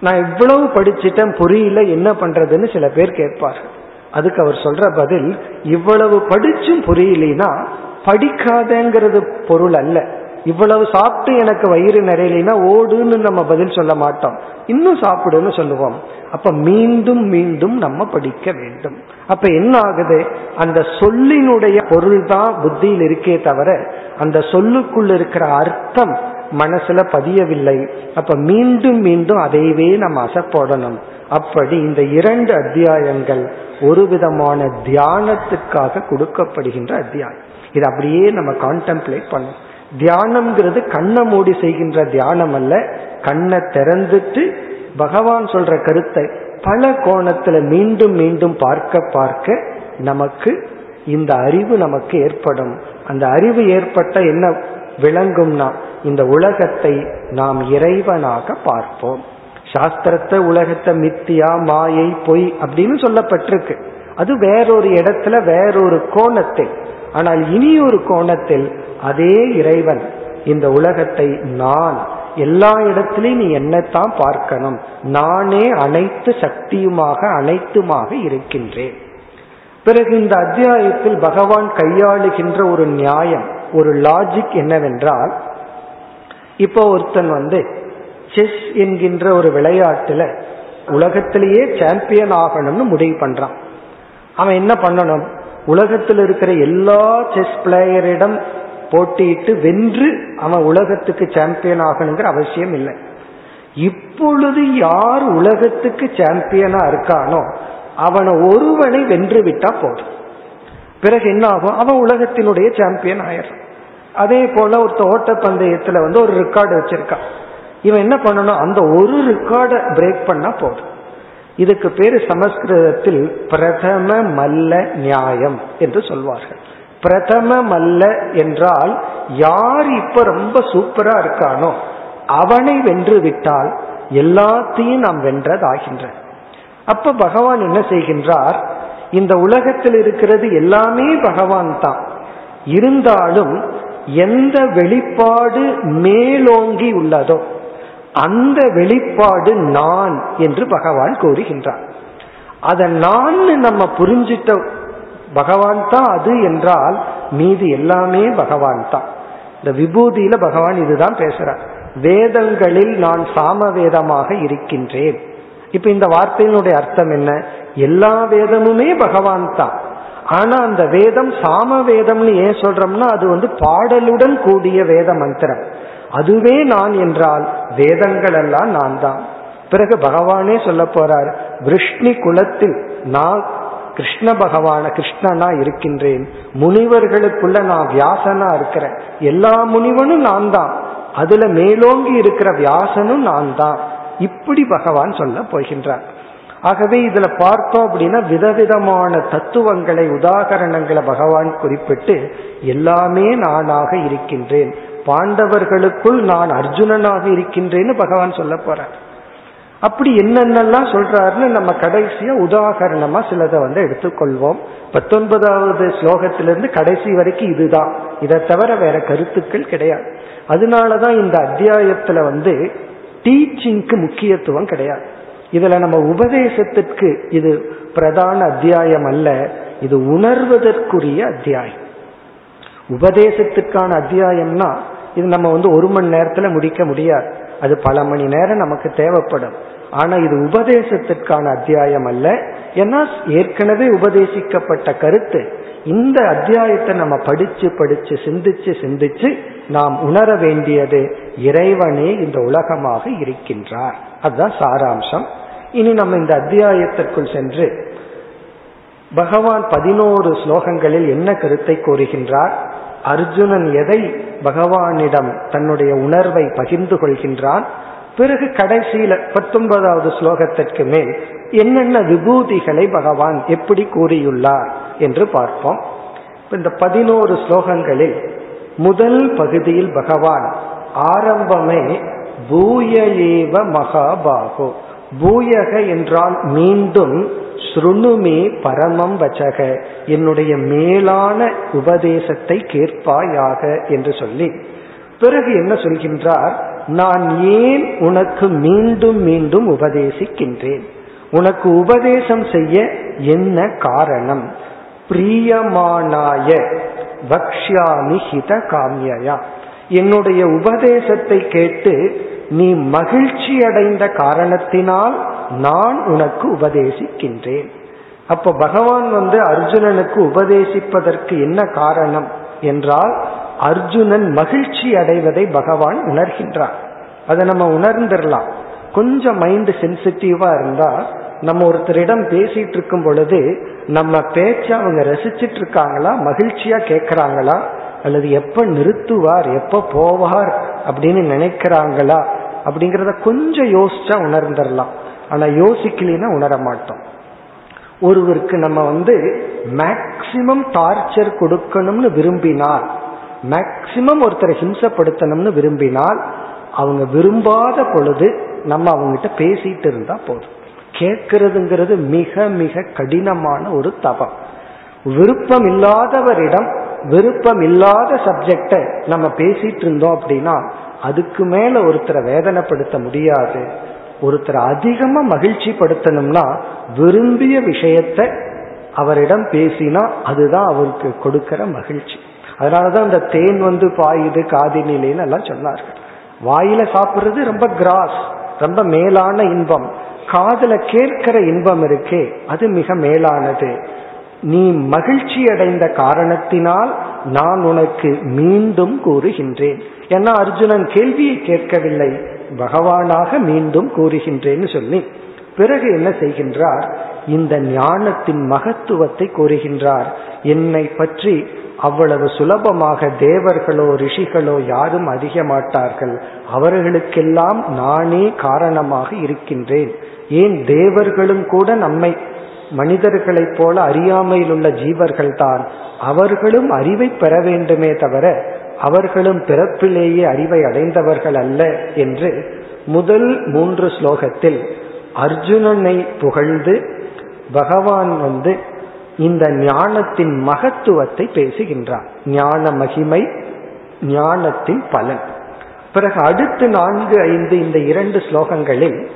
நான் இவ்வளவு படிச்சிட்டேன் புரியல என்ன பண்றதுன்னு சில பேர் கேட்பார்கள். அதுக்கு அவர் சொல்ற பதில் இவ்வளவு படிச்சும் புரியலனா படிக்காதங்கிறது பொருள் அல்ல. இவ்வளவு சாப்பிட்டு எனக்கு வயிறு நிறையலைன்னா ஓடுன்னு நம்ம பதில் சொல்ல மாட்டோம். இன்னும் சாப்பிடுன்னு சொல்லுவோம். அப்ப மீண்டும் மீண்டும் நம்ம படிக்க வேண்டும். அப்ப என்ன ஆகுது? அந்த சொல்லினுடைய பொருள் தான் புத்தியில் இருக்கே தவிர அந்த சொல்லுக்குள் இருக்கிற அர்த்தம் மனசுல பதியவில்லை. அப்ப மீண்டும் மீண்டும் அதையவே நம்ம அசப்போடணும். அப்படி இந்த இரண்டு அத்தியாயங்கள் ஒரு விதமான தியானத்துக்காக கொடுக்கப்படுகின்ற அத்தியாயம். இது அப்படியே நம்ம கான்டெம்ப்ளேட் பண்ணும் தியானம்ங்கிறது கண்ணை மூடி செய்கின்ற தியானம் அல்ல. கண்ணை திறந்துட்டு பகவான் சொல்ற கருத்தை பல கோணத்துல மீண்டும் மீண்டும் பார்க்க பார்க்க நமக்கு இந்த அறிவு நமக்கு ஏற்படும். அந்த அறிவு ஏற்பட்ட என்ன விளங்கும்னா இந்த உலகத்தை நாம் இறைவனாக பார்ப்போம். சாஸ்திரத்தை உலகத்தை மித்தியா மாயை பொய் அப்படின்னு சொல்லப்பட்டிருக்கு. அது வேறொரு இடத்துல வேறொரு கோணத்தை ஆனால் இனி ஒரு கோணத்தில் அதே இறைவன் இந்த உலகத்தை நான் எல்லா இடத்திலையும் நீ என்னத்தான் பார்க்கணும். நானே அனைத்து சக்தியுமாக அனைத்துமாக இருக்கின்றேன். பிறகு இந்த அத்தியாயத்தில் பகவான் கையாளுகின்ற ஒரு நியாயம் ஒரு லாஜிக் என்னவென்றால் இப்போ ஒருத்தன் வந்து செஸ் என்கின்ற ஒரு விளையாட்டுல உலகத்திலேயே சாம்பியன் ஆகணும்னு முடிவு பண்றான். அவன் என்ன பண்ணணும்? உலகத்தில் இருக்கிற எல்லா செஸ் பிளேயரிடம் போட்டியிட்டு வென்று அவன் உலகத்துக்கு சாம்பியன் ஆகணுங்கிற அவசியம் இல்லை. இப்பொழுது யார் உலகத்துக்கு சாம்பியனா இருக்கானோ அவனை ஒருவனை வென்று விட்டா போதும். பிறகு என்ன ஆகும் அவன் உலகத்தினுடைய சாம்பியன் ஆயிடுறான். அதே போல ஒரு ஓட்டப்பந்தயத்துல வந்து ஒரு ரெக்கார்டு வச்சிருக்கான். இவன் என்ன பண்ணணும்? அந்த ஒரு ரெக்கார்டை பிரேக் பண்ணா போதும். இதுக்கு பேரு சமஸ்கிருதத்தில் பிரதம மல்ல நியாயம் என்று சொல்வார்கள். பிரதம மல்ல என்றால் யார் இப்ப ரொம்ப சூப்பரா இருக்கானோ அவனை வென்று விட்டால் எல்லாத்தையும் நாம் வென்றதாகின்ற அப்ப பகவான் என்ன செய்கின்றார்? இந்த உலகத்தில் இருக்கிறது எல்லாமே பகவான் தான். இருந்தாலும் எந்த வெளிப்பாடு மேலோங்கி உள்ளதோ அந்த வெளிப்பாடு நான் என்று பகவான் கூறுகின்றார். அதை நான் நம்ம புரிஞ்சிட்ட பகவான் தான் அது என்றால் மீது எல்லாமே பகவான் தான் இந்த விபூதியில பகவான் இதுதான் பேசுறார். வேதங்களில் நான் சாம வேதமாக இருக்கின்றேன். இப்ப இந்த வார்த்தையினுடைய அர்த்தம் என்ன? எல்லா வேதமுமே பகவான் தான் ஆனா அந்த வேதம் சாம வேதம்னு ஏன் சொல்றோம்னா அது வந்து பாடலுடன் கூடிய வேத மந்திரம். அதுவே நான் என்றால் வேதங்கள் எல்லாம் நான் தான் பிறகு பகவானே சொல்ல போறார் விஷ்ணி குலத்தில் நான் கிருஷ்ண பகவான கிருஷ்ணனா இருக்கின்றேன். முனிவர்களுக்குள்ள நான் வியாசனா இருக்கிறேன். எல்லா முனிவனும் நான் தான் அதுல மேலோங்கி இருக்கிற வியாசனும் நான் தான் இப்படி பகவான் சொல்ல போகின்றார். ஆகவே இதுல பார்த்தோம் அப்படின்னா விதவிதமான தத்துவங்களை உதாகரணங்களை பகவான் குறிப்பிட்டு எல்லாமே நானாக இருக்கின்றேன். பாண்டவர்களுக்குள் நான் அர்ஜுனனாக இருக்கின்றேன்னு பகவான் சொல்ல போறார். அப்படி என்னென்னலாம் சொல்றாருன்னு நம்ம கடைசியா உதாகரணமா சிலதை வந்து எடுத்துக்கொள்வோம். பத்தொன்பதாவது ஸ்லோகத்திலிருந்து கடைசி வரைக்கும் இதுதான். இதை தவிர வேற கருத்துக்கள் கிடையாது. அதனாலதான் இந்த அத்தியாயத்துல வந்து டீச்சிங்க்கு முக்கியத்துவம் கிடையாது. இதுல நம்ம உபதேசத்திற்கு இது பிரதான அத்தியாயம் அல்ல. இது உணர்வதற்குரிய அத்தியாயம். உபதேசத்திற்கான அத்தியாயம்னா இது நம்ம வந்து ஒரு மணி நேரத்துல முடிக்க முடியாது. அது பல மணி நேரம் நமக்கு தேவைப்படும். ஆனா இது உபதேசத்திற்கான அத்தியாயம் அல்ல. ஏன்னா ஏற்கனவே உபதேசிக்கப்பட்ட கருத்து இந்த அத்தியாயத்தை நம்ம படிச்சு படிச்சு சிந்திச்சு சிந்திச்சு நாம் உணர வேண்டியது இறைவனே இந்த உலகமாக இருக்கின்றார். அதுதான் சாராம்சம். இனி நம்ம இந்த அத்தியாயத்திற்குள் சென்று பகவான் பதினோரு ஸ்லோகங்களில் என்ன கருத்தை கூறுகின்றார்? அர்ஜுனன் எதை பகவானிடம் தன்னுடைய உணர்வை பகிர்ந்து கொள்கின்றான்? பிறகு கடைசியில பத்தொன்பதாவது ஸ்லோகத்திற்கு மேல் என்னென்ன விபூதிகளை பகவான் எப்படி கூறியுள்ளார் என்று பார்ப்போம். இந்த பதினோரு ஸ்லோகங்களில் முதல் பகுதியில் பகவான் ஆரம்பமே பூய ஏவ மகாபாகோ. பூயக என்றால் மீண்டும் ஸ்ருணுமே பரமம் வச்சக என்னுடைய மேலான உபதேசத்தை கேட்பாயாக என்று சொல்லி. பிறகு என்ன சொல்கின்றார்? நான் ஏன் உனக்கு மீண்டும் மீண்டும் உபதேசிக்கின்றேன்? உனக்கு உபதேசம் செய்ய என்ன காரணம்? பிரியமானாய பக்ஷாமி ஹித காமியா என்னுடைய உபதேசத்தை கேட்டு நீ மகிழ்ச்சி அடைந்த காரணத்தினால் நான் உனக்கு உபதேசிக்கின்றேன். அப்ப பகவான் வந்து அர்ஜுனனுக்கு உபதேசிப்பதற்கு என்ன காரணம் என்றால் அர்ஜுனன் மகிழ்ச்சி அடைவதை பகவான் உணர்கின்றார். அதை நம்ம உணர்ந்துடலாம் கொஞ்சம் மைண்ட் சென்சிட்டிவா இருந்தா நம்ம ஒருத்தரிடம் பேசிட்டு இருக்கும் பொழுது நம்ம பேச்ச அவங்க ரசிச்சிட்டு இருக்காங்களா மகிழ்ச்சியா கேட்கிறாங்களா அல்லது எப்ப நிறுத்துவார் எப்ப போவார் அப்படின்னு நினைக்கிறாங்களா அப்படிங்கிறத கொஞ்சம் யோசிச்சா உணர்ந்துடலாம் ஆனா யோசிக்கலாம் உணர மாட்டோம். ஒருவருக்கு நம்ம வந்து மேக்சிமம் டார்ச்சர் கொடுக்கணும்னு விரும்பினால் மேக்சிமம் ஒருத்தரை ஹிம்சப்படுத்தணும்னு விரும்பினால் அவங்க விரும்பாத பொழுது நம்ம அவங்ககிட்ட பேசிட்டு இருந்தா போதும். கேட்கறதுங்கிறது மிக மிக கடினமான ஒரு தபம் விருப்பம் இல்லாதவரிடம் விருப்பம் இல்லாத சப்ஜெக்ட நம்ம பேசிட்டு இருந்தோம் அப்படின்னா அதுக்கு மேல ஒருத்தரை வேதனைப்படுத்த முடியாது. ஒருத்தரை அதிகமா மகிழ்ச்சி படுத்தணும்னா விரும்பிய விஷயத்த அவரிடம் பேசினா அதுதான் அவருக்கு கொடுக்கிற மகிழ்ச்சி. அதனாலதான் அந்த தேன் வந்து பாயுது காதினிலேன்னு எல்லாம் சொன்னார்கள். வாயில சாப்பிடுறது ரொம்ப கிராஸ் ரொம்ப மேலான இன்பம். காதல கேட்கிற இன்பம் இருக்கே அது மிக மேலானது. நீ மகிழ்ச்சி அடைந்த காரணத்தினால் நான் உனக்கு மீண்டும் கூறுகின்றேன். ஏன்னா அர்ஜுனன் கேள்வியை கேட்கவில்லை. பகவானாக மீண்டும் கூறுகின்றேன்னு சொல்லி பிறகு என்ன செய்கின்றார்? இந்த ஞானத்தின் மகத்துவத்தை கூறுகின்றார். என்னை பற்றி அவ்வளவு சுலபமாக தேவர்களோ ரிஷிகளோ யாரும் அறிய மாட்டார்கள். அவர்களுக்கெல்லாம் நானே காரணமாக இருக்கின்றேன். ஏன் தேவர்களும் கூட நம்மை மனிதர்களைப் போல அறியாமையில் உள்ள ஜீவர்கள் தான் அவர்களும் அறிவை பெற வேண்டுமே தவிர அவர்களும் பிறப்பிலேயே அறிவை அடைந்தவர்கள் அல்ல என்று முதல் மூன்று ஸ்லோகத்தில் அர்ஜுனனை புகழ்ந்து பகவான் வந்து இந்த ஞானத்தின் மகத்துவத்தை பேசுகின்றார். ஞான மகிமை ஞானத்தின் பலன். பிறகு அடுத்து நான்கு ஐந்து இந்த இரண்டு ஸ்லோகங்களில்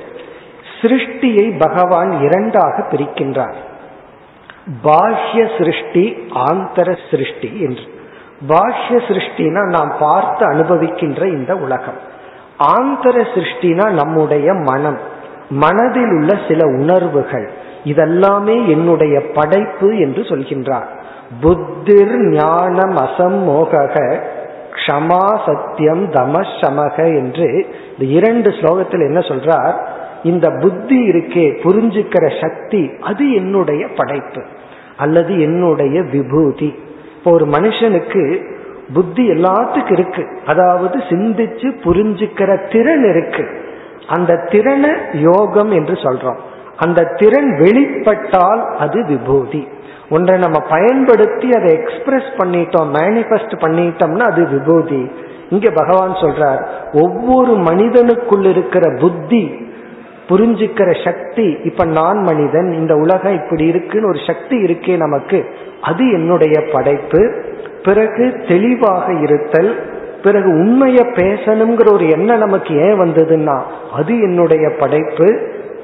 சிருஷ்டியை பகவான் இரண்டாக பிரிக்கின்றார். பாஹ்ய சிருஷ்டி ஆந்தர சிருஷ்டி என்று. பாஹ்ய சிருஷ்டினா நாம் பார்த்து அனுபவிக்கின்ற இந்த உலகம். ஆந்தர சிருஷ்டினா நம்முடைய மனம். மனதில் உள்ள சில உணர்வுகள். இதெல்லாமே என்னுடைய படைப்பு என்று சொல்கின்றார். புத்திர் ஞானம் அசம்மோக க்ஷமா சத்தியம் தமசமக என்று இந்த இரண்டு ஸ்லோகத்தில் என்ன சொல்றார்? இந்த புத்தி இருக்கே புரிஞ்சுக்கிற சக்தி அது என்னுடைய படைப்பு. அல்லது என்னுடைய விபூதி. இப்போ ஒரு மனுஷனுக்கு புத்தி எல்லாத்துக்கும் இருக்கு. அதாவது சிந்திச்சு புரிஞ்சுக்கிற திறன் இருக்கு. அந்த திறனை யோகம் என்று சொல்றோம். அந்த திறன் வெளிப்பட்டால் அது விபூதி. ஒன்றை நம்ம பயன்படுத்தி அதை எக்ஸ்பிரஸ் பண்ணிட்டோம் மேனிஃபெஸ்ட் பண்ணிட்டோம்னா அது விபூதி. இங்க பகவான் சொல்றார் ஒவ்வொரு மனிதனுக்குள் இருக்கிற புத்தி புரிஞ்சுக்கிற சக்தி இப்ப நான் மனிதன் இந்த உலகம் இப்படி இருக்குன்னு ஒரு சக்தி இருக்கே நமக்கு. அது என்னுடைய படைப்பு. பிறகு தெளிவாக இருத்தல் பிறகு உண்மைய பேசணுங்கிற ஒரு எண்ணம் நமக்கு ஏன் வந்ததுன்னா அது என்னுடைய படைப்பு.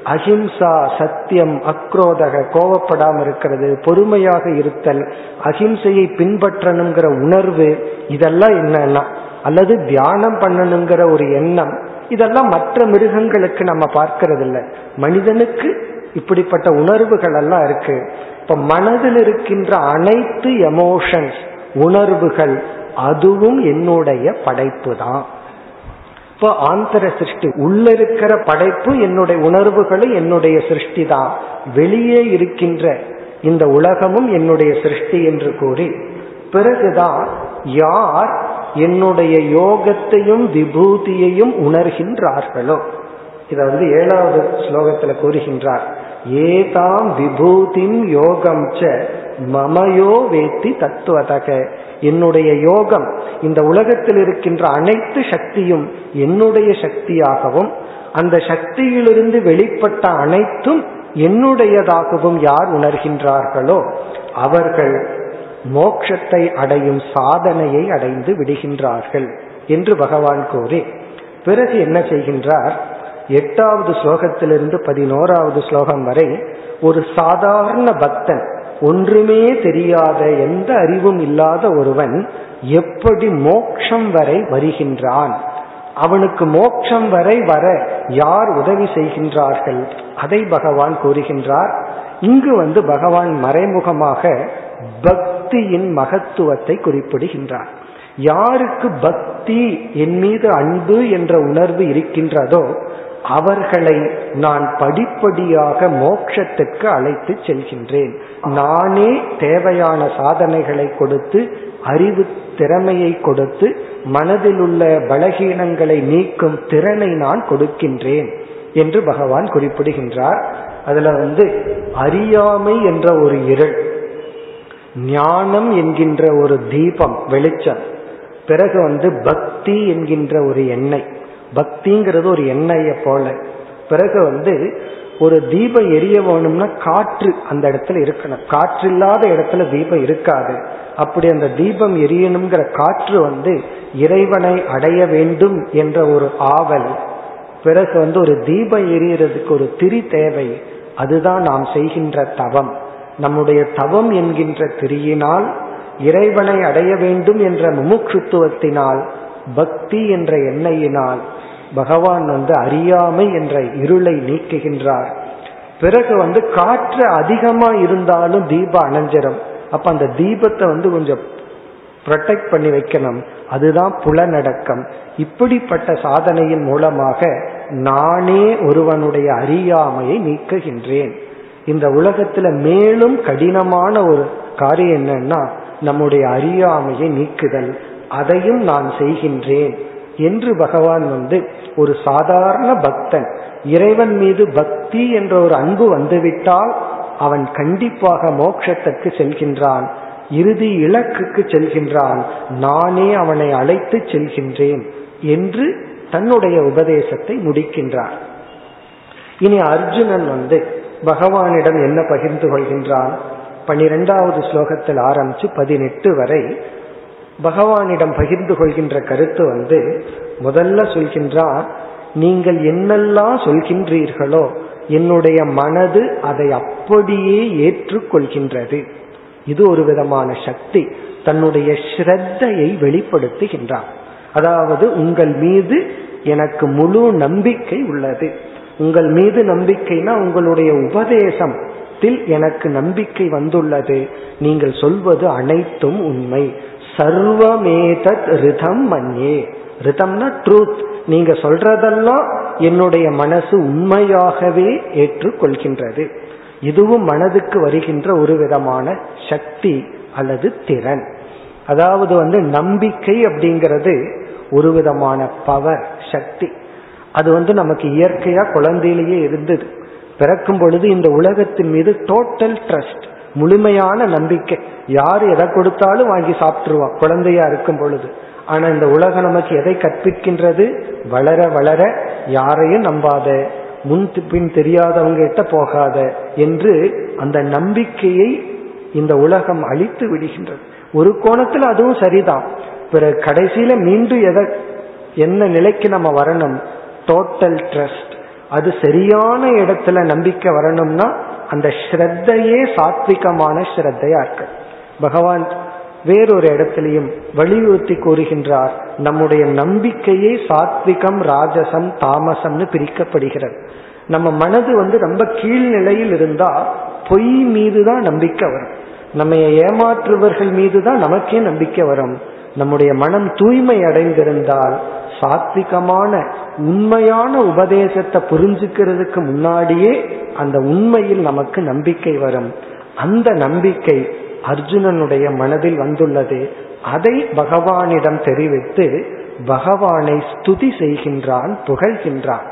அஹிம்சா சத்தியம் அக்ரோதக கோவப்படாம இருக்கிறது பொறுமையாக இருத்தல் அஹிம்சையை பின்பற்றணுங்கிற உணர்வு இதெல்லாம் என்னன்னா அல்லது தியானம் பண்ணணுங்கிற ஒரு எண்ணம் இதெல்லாம் மற்ற மிருகங்களுக்கு நம்ம பார்க்கறது இல்லை மனிதனுக்கு இப்படிப்பட்ட உணர்வுகள் எல்லாம் இருக்கு. இப்ப மனதில் இருக்கின்ற அனைத்து எமோஷன்ஸ் உணர்வுகள் அதுவும் என்னுடைய படைப்பு தான். இப்போ ஆந்தர சிருஷ்டி உள்ள இருக்கிற படைப்பு என்னுடைய உணர்வுகளும் என்னுடைய சிருஷ்டி தான். வெளியே இருக்கின்ற இந்த உலகமும் என்னுடைய சிருஷ்டி என்று கூறி பிறகுதான் யார் என்னுடைய யோகத்தையும் விபூதியையும் உணர்கின்றார்களோ? இதை வந்து ஏழாவது ஸ்லோகத்தில் கூறுகின்றார். ஏதாம் விபூதிம் யோகம் ச மமயோ வேத்தி தத்துவதக. என்னுடைய யோகம் இந்த உலகத்தில் இருக்கின்ற அனைத்து சக்தியும் என்னுடைய சக்தியாகவும் அந்த சக்தியிலிருந்து வெளிப்பட்ட அனைத்தும் என்னுடையதாகவும் யார் உணர்கின்றார்களோ அவர்கள் மோட்சத்தை அடையும் சாதனையை அடைந்து விடுகின்றார்கள் என்று பகவான் கூறி பிறகு என்ன செய்கின்றார்? எட்டாவது ஸ்லோகத்திலிருந்து பதினோராவது ஸ்லோகம் வரை ஒரு சாதாரண பக்தன் ஒன்றுமே தெரியாத எந்த அறிவும் இல்லாத ஒருவன் எப்படி மோக்ஷம் வரை வருகின்றான்? அவனுக்கு மோட்சம் வரை வர யார் உதவி செய்கின்றார்கள்? அதை பகவான் கூறுகின்றார். இங்கு வந்து பகவான் மறைமுகமாக பக்தியின் மகத்துவத்தை குறிப்பிடுகின்றார். யாருக்கு பக்தி என் மீது அன்பு என்ற உணர்வு இருக்கின்றதோ அவர்களை நான் படிப்படியாக மோட்சத்துக்கு அழைத்து செல்கின்றேன். நானே தேவையான சாதனைகளை கொடுத்து அறிவு திறமையை கொடுத்து மனதில் உள்ள பலகீனங்களை நீக்கும் திறனை நான் கொடுக்கின்றேன் என்று பகவான் குறிப்பிடுகின்றார். அதுல வந்து அறியாமை என்ற ஒரு இருள் ஞானம் என்கின்ற ஒரு தீபம் வெளிச்சம் பிறகு வந்து பக்தி என்கின்ற ஒரு எண்ணெய். பக்திங்கிறது ஒரு எண்ணெய போல. பிறகு வந்து ஒரு தீபம் எரிய வேணும்னா காற்று அந்த இடத்துல இருக்கணும். காற்று இல்லாத இடத்துல தீபம் இருக்காது. அப்படி அந்த தீபம் எரியணுங்கிற காற்று வந்து இறைவனை அடைய வேண்டும் என்ற ஒரு ஆவல். பிறகு வந்து ஒரு தீபம் எரியறதுக்கு ஒரு திரி தேவை. அதுதான் நாம் செய்கின்ற தவம். நம்முடைய தவம் என்கின்ற திரியினால் இறைவனை அடைய வேண்டும் என்ற முமுட்சுத்துவத்தினால் பக்தி என்ற எண்ணெயினால் பகவான் வந்து அறியாமை என்ற இருளை நீக்குகின்றார். பிறகு வந்து காற்று அதிகமா இருந்தாலும் தீபம் அணைஞ்சிடும் அப்ப அந்த தீபத்தை வந்து கொஞ்சம் ப்ரொடெக்ட் பண்ணி வைக்கணும். அதுதான் புலநடக்கம் இப்படிப்பட்ட சாதனையின் மூலமாக நானே ஒருவனுடைய அறியாமையை நீக்குகின்றேன். இந்த உலகத்துல மேலும் கடினமான ஒரு காரியம் என்னன்னா நம்முடைய அறியாமையை நீக்குதல். அதையும் நான் செய்கின்றேன் என்று பகவான் வந்து ஒரு சாதாரண பக்தன் இறைவன் மீது பக்தி என்ற ஒரு அன்பு வந்துவிட்டால் அவன் கண்டிப்பாக மோட்சத்திற்கு செல்கின்றான் இறுதி இலக்குக்கு செல்கின்றான் நானே அவனை அழைத்து செல்கின்றேன் என்று தன்னுடைய உபதேசத்தை முடிக்கின்றார். இனி அர்ஜுனன் வந்து பகவானிடம் என்ன பகிர்ந்து கொள்கின்றான்? பனிரெண்டாவது ஸ்லோகத்தில் ஆரம்பிச்சு பதினெட்டு வரை பகவானிடம் பகிர்ந்து கொள்கின்ற கருத்து வந்து முதல்ல சொல்கின்றார் நீங்கள் என்னெல்லாம் சொல்கின்றீர்களோ என்னுடைய மனது அதை அப்படியே ஏற்றுக்கொள்கின்றது. இது ஒரு விதமான சக்தி. தன்னுடைய ஸ்ரத்தையை வெளிப்படுத்துகின்றார். அதாவது உங்கள் மீது எனக்கு முழு நம்பிக்கை உள்ளது. உங்கள் மீது நம்பிக்கைனா உங்களுடைய உபதேசத்தில் எனக்கு நம்பிக்கை வந்துள்ளது. நீங்கள் சொல்வது அனைத்தும் உண்மை. சர்வமேதத் ரிதம் மன்யே. ரிதம்னா ட்ரூத் நீங்க சொல்றதெல்லாம் என்னுடைய மனசு உண்மையாகவே ஏற்றுக்கொள்கின்றது. இதுவும் மனதுக்கு வருகின்ற ஒரு விதமான சக்தி அல்லது திறன். அதாவது வந்து நம்பிக்கை அப்படிங்கிறது ஒரு விதமான பவர் சக்தி. அது வந்து நமக்கு இயற்கையா குழந்தையிலேயே இருந்தது. பிறக்கும் பொழுது இந்த உலகத்தின் மீது டோட்டல் ட்ரஸ்ட் முழுமையான நம்பிக்கை. யார் எதை கொடுத்தாலும் வாங்கி சாப்பிட்டுருவான் குழந்தையா இருக்கும் பொழுது. ஆனா இந்த உலகம் நமக்கு எதை கற்பிக்கின்றது? வளர வளர யாரையும் நம்பாத முன் பின் தெரியாதவங்க கிட்ட போகாத என்று அந்த நம்பிக்கையை இந்த உலகம் அழித்து விடுகின்றது. ஒரு கோணத்துல அதுவும் சரிதான். பிறகு கடைசியில மீண்டும் எதை என்ன நிலைக்கு நம்ம வரணும்? டோட்டல் ட்ரஸ்ட் அது சரியான இடத்துல நம்பிக்கை வரணும்னா அந்த ஸ்ரத்தையே சாத்விகமான ஸ்ரத்தையா இருக்கு பகவான் வேறொரு இடத்திலையும் வலியுறுத்தி கூறுகின்றார் நம்முடைய நம்பிக்கையே சாத்விகம் ராஜசம் தாமசம்னு பிரிக்கப்படுகிறது. நம்ம மனது வந்து ரொம்ப கீழ்நிலையில் இருந்தா பொய் மீது தான் நம்பிக்கை வரும். நம்ம ஏமாற்றுவர்கள் மீது தான் நமக்கே நம்பிக்கை வரும். நம்முடைய மனம் தூய்மை அடைந்திருந்தால் சாத்விகமான உண்மையான உபதேசத்தை புரிஞ்சுக்கிறதுக்கு முன்னாடியே அந்த உண்மையில் நமக்கு நம்பிக்கை வரும். அந்த நம்பிக்கை அர்ஜுனனுடைய மனதில் வந்துள்ளது. அதை பகவானிடம் தெரிவித்து பகவானை ஸ்துதி செய்கின்றான் புகழ்கின்றான்.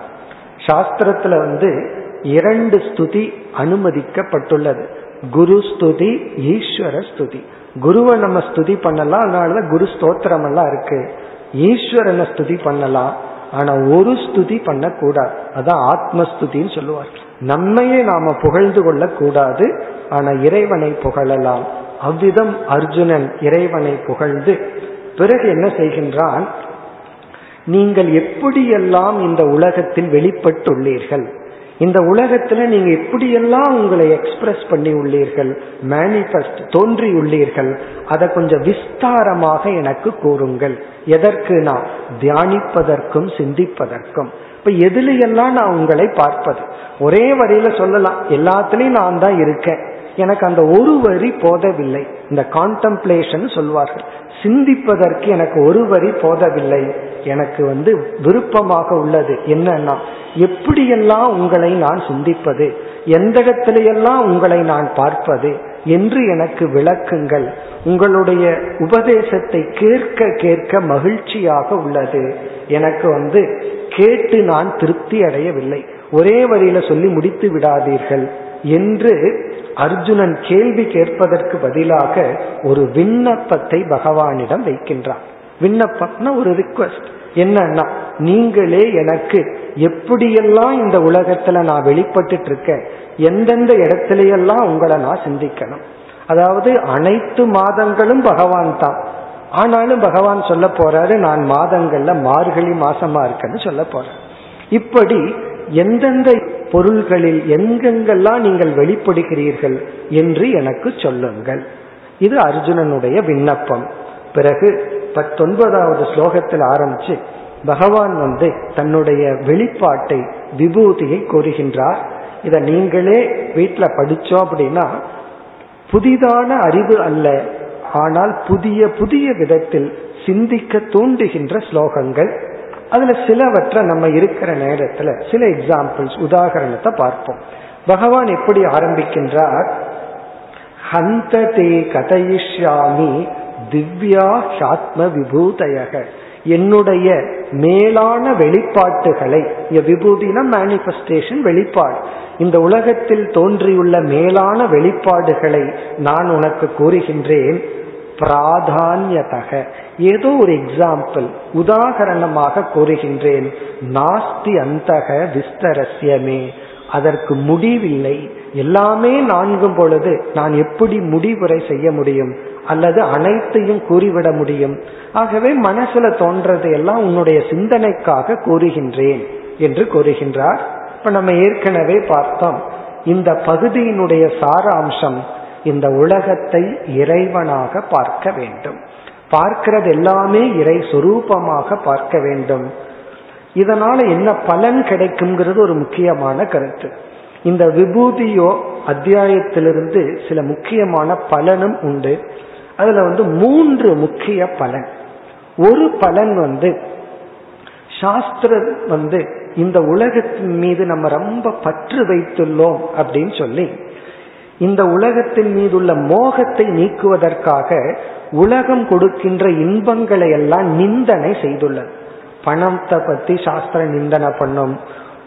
சாஸ்திரத்துல வந்து இரண்டு ஸ்துதி அனுமதிக்கப்பட்டுள்ளது. குரு ஸ்துதி ஈஸ்வர ஸ்துதி. குருவை நம்ம ஸ்துதி பண்ணலாம் அதனாலதான் குரு ஸ்தோத்திரம் எல்லாம் இருக்கு. ஈஸ்வரனை ஸ்துதி பண்ணலாம் ஆனா ஒரு ஸ்துதி பண்ணக்கூடாது. அதான் ஆத்மஸ்துதின்னு சொல்லுவார் நம்மையே நாம புகழ்ந்து கொள்ள கூடாது ஆனா இறைவனை புகழலாம். அவ்விதம் அர்ஜுனன் இறைவனை புகழ்ந்து பிறகு என்ன செய்கின்றான்? நீங்கள் எப்படியெல்லாம் இந்த உலகத்தில் வெளிப்பட்டுள்ளீர்கள்? இந்த உலகத்துல நீங்க எப்படியெல்லாம் உங்களை எக்ஸ்பிரஸ் பண்ணி உள்ளீர்கள்? மேனிஃபெஸ்ட் தோன்றி உள்ளீர்கள்? அதை கொஞ்சம் விஸ்தாரமாக எனக்கு கூறுங்கள். எதற்கு நான் தியானிப்பதற்கும் சிந்திப்பதற்கும். இப்ப எதுலையெல்லாம் நான் உங்களை பார்ப்பது? ஒரே வரியில சொல்லலாம் எல்லாத்துலயும் நான் தான் இருக்கேன். எனக்கு அந்த ஒரு வரி போதவில்லை. இந்த கான்டம்ப்ளேஷன் சொல்வார்கள். சிந்திப்பதற்கு எனக்கு ஒரு வரி போதவில்லை. எனக்கு வந்து விருப்பமாக உள்ளது. என்னன்னா எப்படியெல்லாம் உங்களை நான் சிந்திப்பது? எந்த இடத்திலையெல்லாம் உங்களை நான் பார்ப்பது? என்று எனக்கு விளக்குங்கள். உங்களுடைய உபதேசத்தை கேட்க கேட்க மகிழ்ச்சியாக உள்ளது. எனக்கு வந்து கேட்டு நான் திருப்தி அடையவில்லை. ஒரே வரியில சொல்லி முடித்து விடாதீர்கள். என்று அர்ஜுனன் கேள்வி கேட்பதற்கு பதிலாக ஒரு விண்ணப்பத்தை பகவானிடம் வைக்கின்றான். விண்ணப்பம்னா ஒரு ரிக்வஸ்ட் என்னன்னா நீங்களே எனக்கு எப்படியெல்லாம் இந்த உலகத்துல நான் வெளிப்பட்டு இருக்கேன் எந்தெந்த இடத்துலயெல்லாம் உங்களை நான் சிந்திக்கணும். அதாவது அனைத்து மாதங்களும் பகவான் தான். ஆனாலும் பகவான் சொல்ல போறாரு நான் மாதங்கள்ல மார்கழி மாசமா இருக்கேன்னு சொல்ல போறேன் இப்படி எந்தெந்த பொருள்களில் எங்கெங்கெல்லாம் நீங்கள் வெளிப்படுகிறீர்கள் என்று எனக்கு சொல்லுங்கள். இது அர்ஜுனனுடைய விண்ணப்பம். பிறகு பத்தொன்பதாவது ஸ்லோகத்தில் ஆரம்பிச்சு பகவான் வந்து தன்னுடைய வெளிப்பாட்டை விபூதியை கூறுகின்றார். இதை நீங்களே வீட்டில் படிச்சோம் அப்படின்னா புதிதான அறிவு அல்ல. ஆனால் புதிய புதிய விதத்தில் சிந்திக்க தூண்டுகின்ற ஸ்லோகங்கள். அதுல சிலவற்றை நம்ம இருக்கிற நேரத்துல சில எக்ஸாம்பிள்ஸ் உதாகரணத்தை பார்ப்போம். பகவான் எப்படி ஆரம்பிக்கின்றார்? ஹந்த தே கதையிஷ்யாமி திவ்யா சாத்ம விபூதயக என்னுடைய மேலான வெளிப்பாட்டுகளை விபூதினா மேனிபெஸ்டேஷன் வெளிப்பாடு. இந்த உலகத்தில் தோன்றியுள்ள மேலான வெளிப்பாடுகளை நான் உனக்கு கூறுகின்றேன். பிராதான்யதக. ஏதோ ஒரு எக்ஸாம்பிள் உதாகரணமாக கூறுகின்றேன். நாஸ்தி அந்தக விஸ்தரஸ்யமே. அதற்கு முடிவில்லை. எல்லாமே நான்கும் பொழுது நான் எப்படி முடிவுரை செய்ய முடியும்? அல்லது அனைத்தையும் கூறிவிட முடியும்? ஆகவே மனசுல தோன்றது எல்லாம் உன்னுடைய சிந்தனைக்காக கூறுகின்றேன் என்று கூறுகின்றார். இப்ப நம்ம ஏற்கனவே பார்த்தோம். இந்த பகுதியினுடைய சாராம்சம் இந்த உலகத்தை இறைவனாக பார்க்க வேண்டும். பார்க்கிறது எல்லாமே இறை சொரூபமாக பார்க்க வேண்டும். இதனால என்ன பலன் கிடைக்குங்கிறது ஒரு முக்கியமான கருத்து. இந்த விபூதியோ அத்தியாயத்திலிருந்து சில முக்கியமான பலனும் உண்டு. அதுல வந்து மூன்று முக்கிய பலன். ஒரு பலன் வந்து சாஸ்திரம் வந்து இந்த உலகத்தின் மீது நம்ம ரொம்ப பற்று வைத்துள்ளோம் அப்படின்னு சொல்லி இந்த உலகத்தின் மீது உள்ள மோகத்தை நீக்குவதற்காக உலகம் கொடுக்கின்ற இன்பங்களை எல்லாம் நிந்தனை செய்துள்ளது. பணத்தை பத்தி சாஸ்திர நிந்தனை பண்ணும்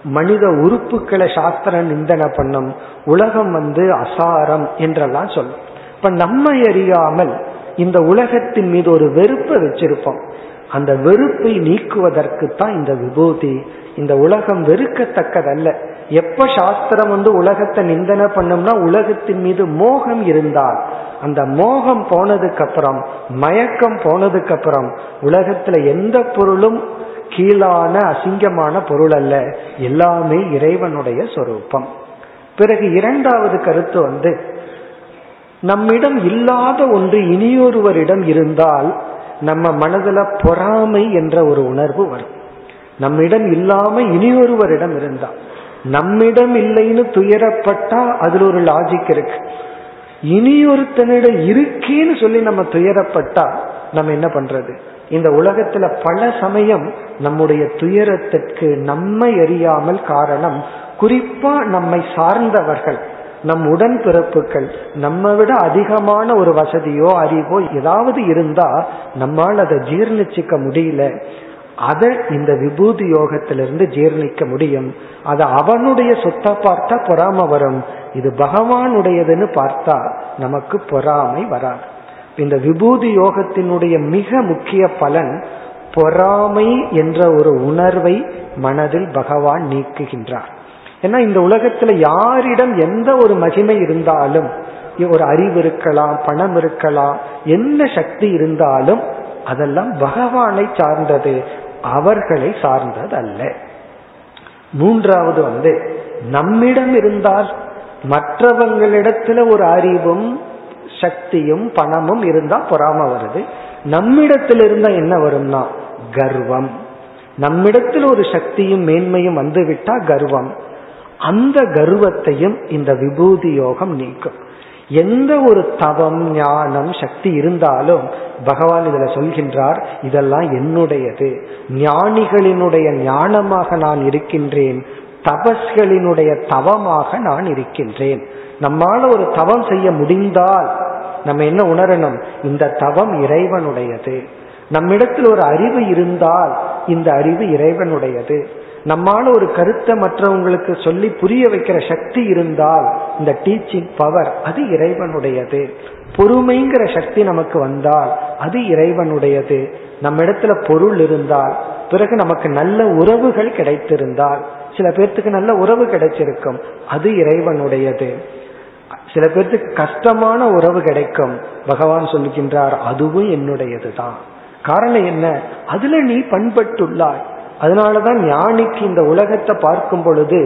மனித உறுப்புகளை சாஸ்திர நிந்தனை பண்ணும் உலகம் வந்து அசாரம் என்றெல்லாம் சொல்லும். இப்ப நம்ம அறியாமல் இந்த உலகத்தின் மீது ஒரு வெறுப்பை வச்சிருப்போம். அந்த வெறுப்பை நீக்குவதற்கு தான் இந்த விபூதி. இந்த உலகம் வெறுக்கத்தக்கதல்ல. எப்ப சாஸ்திரம் வந்து உலகத்தை நிந்தனை பண்ணும்னா உலகத்தின் மீது மோகம் இருந்தால் அந்த மோகம் போனதுக்கு அப்புறம் மயக்கம் போனதுக்கு அப்புறம் உலகத்துல எந்த பொருளும் கீழான அசிங்கமான பொருள் அல்ல எல்லாமே இறைவனுடைய சொரூபம். பிறகு இரண்டாவது கருத்து வந்து நம்மிடம் இல்லாத ஒன்று இனியொருவரிடம் இருந்தால் நம்ம மனதுல பொறாமை என்ற ஒரு உணர்வு வரும். நம்மிடம் இல்லாம இனியொருவரிடம் இருந்தால் நம்மிடம் இல்லைன்னு துயரப்பட்டா அதுல ஒரு லாஜிக் இருக்கு. இனியொருத்தனிடம் இருக்கேன்னு சொல்லி நம்ம துயரப்பட்டா நம்ம என்ன பண்றது? இந்த உலகத்துல பல சமயம் நம்முடைய துயரத்திற்கு நம்மை அறியாமல் காரணம் குறிப்பா நம்மை சார்ந்தவர்கள் நம் உடன் பிறப்புகள் நம்ம விட அதிகமான ஒரு வசதியோ அறிவோ ஏதாவது இருந்தா நம்மால் அதை ஜீர்ணிச்சிக்க முடியல. அதை இந்த விபூதி யோகத்திலிருந்து ஜீர்ணிக்க முடியும். அது அவனுடைய சொத்தை பார்த்தா பொறாம வரும். இது பகவானுடையதுன்னு பார்த்தா நமக்கு பொறாமை வராது. இந்த விபூதி யோகத்தினுடைய மிக முக்கிய பலன் பொறாமை என்ற ஒரு உணர்வை மனதில் பகவான் நீக்குகின்றார். ஏன்னா இந்த உலகத்துல யாரிடம் எந்த ஒரு மகிமை இருந்தாலும் ஒரு அறிவு இருக்கலாம் பணம் இருக்கலாம் என்ன சக்தி இருந்தாலும் அதெல்லாம் பகவானை சார்ந்தது. அவர்களை சார்ந்தது அல்ல மூன்றாவது வந்து நம்மிடம் இருந்தால் மற்றவங்களிடத்துல ஒரு அறிவும் சக்தியும் பணமும் இருந்தா பொறாம வருது. நம்மிடத்தில் இருந்தா என்ன வரும்னா கர்வம். நம்மிடத்தில் ஒரு சக்தியும் மேன்மையும் வந்துவிட்டா கர்வம். அந்த கர்வத்தையும் இந்த விபூதி யோகம் நீக்கும். எந்த ஒரு தவம் ஞானம் சக்தி இருந்தாலும் பகவான் இதுல சொல்கின்றார் இதெல்லாம் என்னுடையது. ஞானிகளினுடைய ஞானமாக நான் இருக்கின்றேன் தபஸ்களினுடைய தவமாக நான் இருக்கின்றேன். நம்மால ஒரு தவம் செய்ய முடிந்தால் நம்ம என்ன உணரணும்? இந்த தவம் இறைவனுடையது. நம்மிடத்தில் ஒரு அறிவு இருந்தால் இந்த அறிவு இறைவனுடையது. நம்மால ஒரு கருத்தை மற்றவங்களுக்கு சொல்லி புரிய வைக்கிற சக்தி இருந்தால் இந்த டீச்சிங் பவர் அது இறைவனுடையது. பொறுமைங்கிற சக்தி நமக்கு வந்தால் அது இறைவனுடையது. நம்ம இடத்துல பொருள் இருந்தால் பிறகு நமக்கு நல்ல உறவுகள் கிடைத்திருந்தால் சில பேர்த்துக்கு நல்ல உறவு கிடைச்சிருக்கும் அது இறைவனுடையது. சில பேர்த்துக்கு கஷ்டமான உறவு கிடைக்கும். பகவான் சொல்லுகின்றார் அதுவும் என்னுடையதுதான். காரணம் என்ன? அதுல நீ பண்பட்டுள்ளாய். அதனாலதான் ஞானிக்கு இந்த உலகத்தை பார்க்கும் பொழுது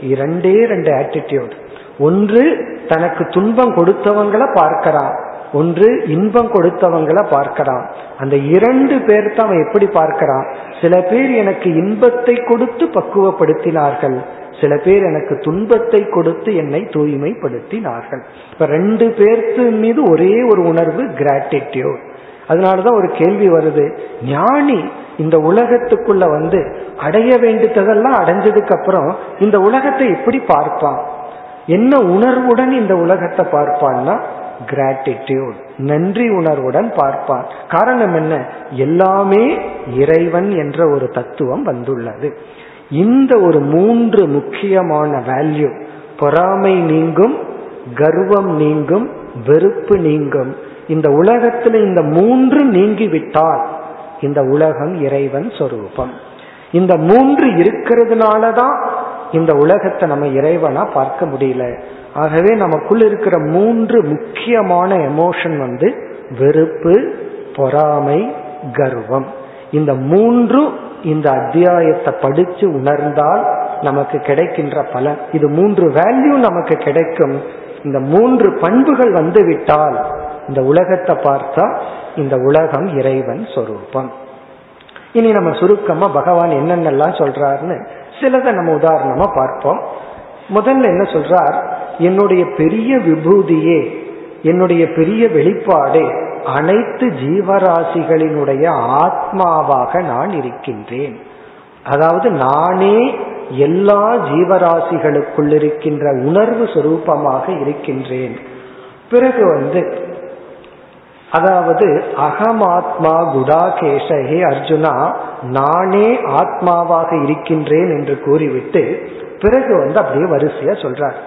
இரண்டே ரெண்டு ஆட்டிடியூட் ஒன்று தனக்கு துன்பம் கொடுத்தவங்களை பார்க்கிறான். ஒன்று இன்பம் கொடுத்தவங்களை பார்க்கிறான். அந்த இரண்டு பேர்த்த அவன் எப்படி பார்க்கிறான்? சில பேர் எனக்கு இன்பத்தை கொடுத்து பக்குவப்படுத்தினார்கள். சில பேர் எனக்கு துன்பத்தை கொடுத்து என்னை தூய்மைப்படுத்தினார்கள். இப்ப ரெண்டு பேர்த்து மீது ஒரே ஒரு உணர்வு கிராட்டிடியூட் அதனாலதான் ஒரு கேள்வி வருது ஞானி இந்த உலகத்துக்குள்ள வந்து அடைய வேண்டியதெல்லாம் அடைஞ்சதுக்கு அப்புறம் இந்த உலகத்தை எப்படி பார்ப்பான்? என்ன உணர்வுடன் இந்த உலகத்தை பார்ப்பான்னா கிராட்டிடியூட் நன்றி உணர்வுடன் பார்ப்பான். காரணம் என்ன? எல்லாமே இறைவன் என்ற ஒரு தத்துவம் வந்துள்ளது. இந்த ஒரு மூன்று முக்கியமான வேல்யூ பொறாமை நீங்கும் கர்வம் நீங்கும் வெறுப்பு நீங்கும் இந்த உலகத்துல இந்த மூன்று நீங்கிவிட்டால் இந்த உலகம் இறைவன் சொரூபம். இந்த மூன்று இருக்கிறதுனால தான் இந்த உலகத்தை நம்ம இறைவனா பார்க்க முடியல. ஆகவே நமக்குள் இருக்கிற மூன்று முக்கியமான எமோஷன் வந்து வெறுப்பு பொறாமை கர்வம். இந்த மூன்று இந்த அத்தியாயத்தை படிச்சு உணர்ந்தால் நமக்கு கிடைக்கின்ற பலன். இது மூன்று வேல்யூ நமக்கு கிடைக்கும். இந்த மூன்று பண்புகள் வந்து விட்டால் இந்த உலகத்தை பார்த்தா இந்த உலகம் இறைவன் சொரூபம். இனி நம்ம சுருக்கமா பகவான் என்னென்னலாம் சொல்றாருன்னு சிலதை நம்ம உதாரணமா பார்ப்போம். முதல்ல என்ன சொல்றார்? என்னுடைய பெரிய விபூதியே என்னுடைய பெரிய வெளிப்பாடே அனைத்து ஜீவராசிகளினுடைய ஆத்மாவாக நான் இருக்கின்றேன். அதாவது நானே எல்லா ஜீவராசிகளுக்குள் இருக்கின்ற உணர்வு சுரூபமாக இருக்கின்றேன். பிறகு வந்து அதாவது அகமாத்மா குடாகேஷகே அர்ஜுனா நானே ஆத்மாவாக இருக்கின்றேன் என்று கூறிவிட்டு பிறகு வந்து அப்படியே வரிசையா சொல்றார்.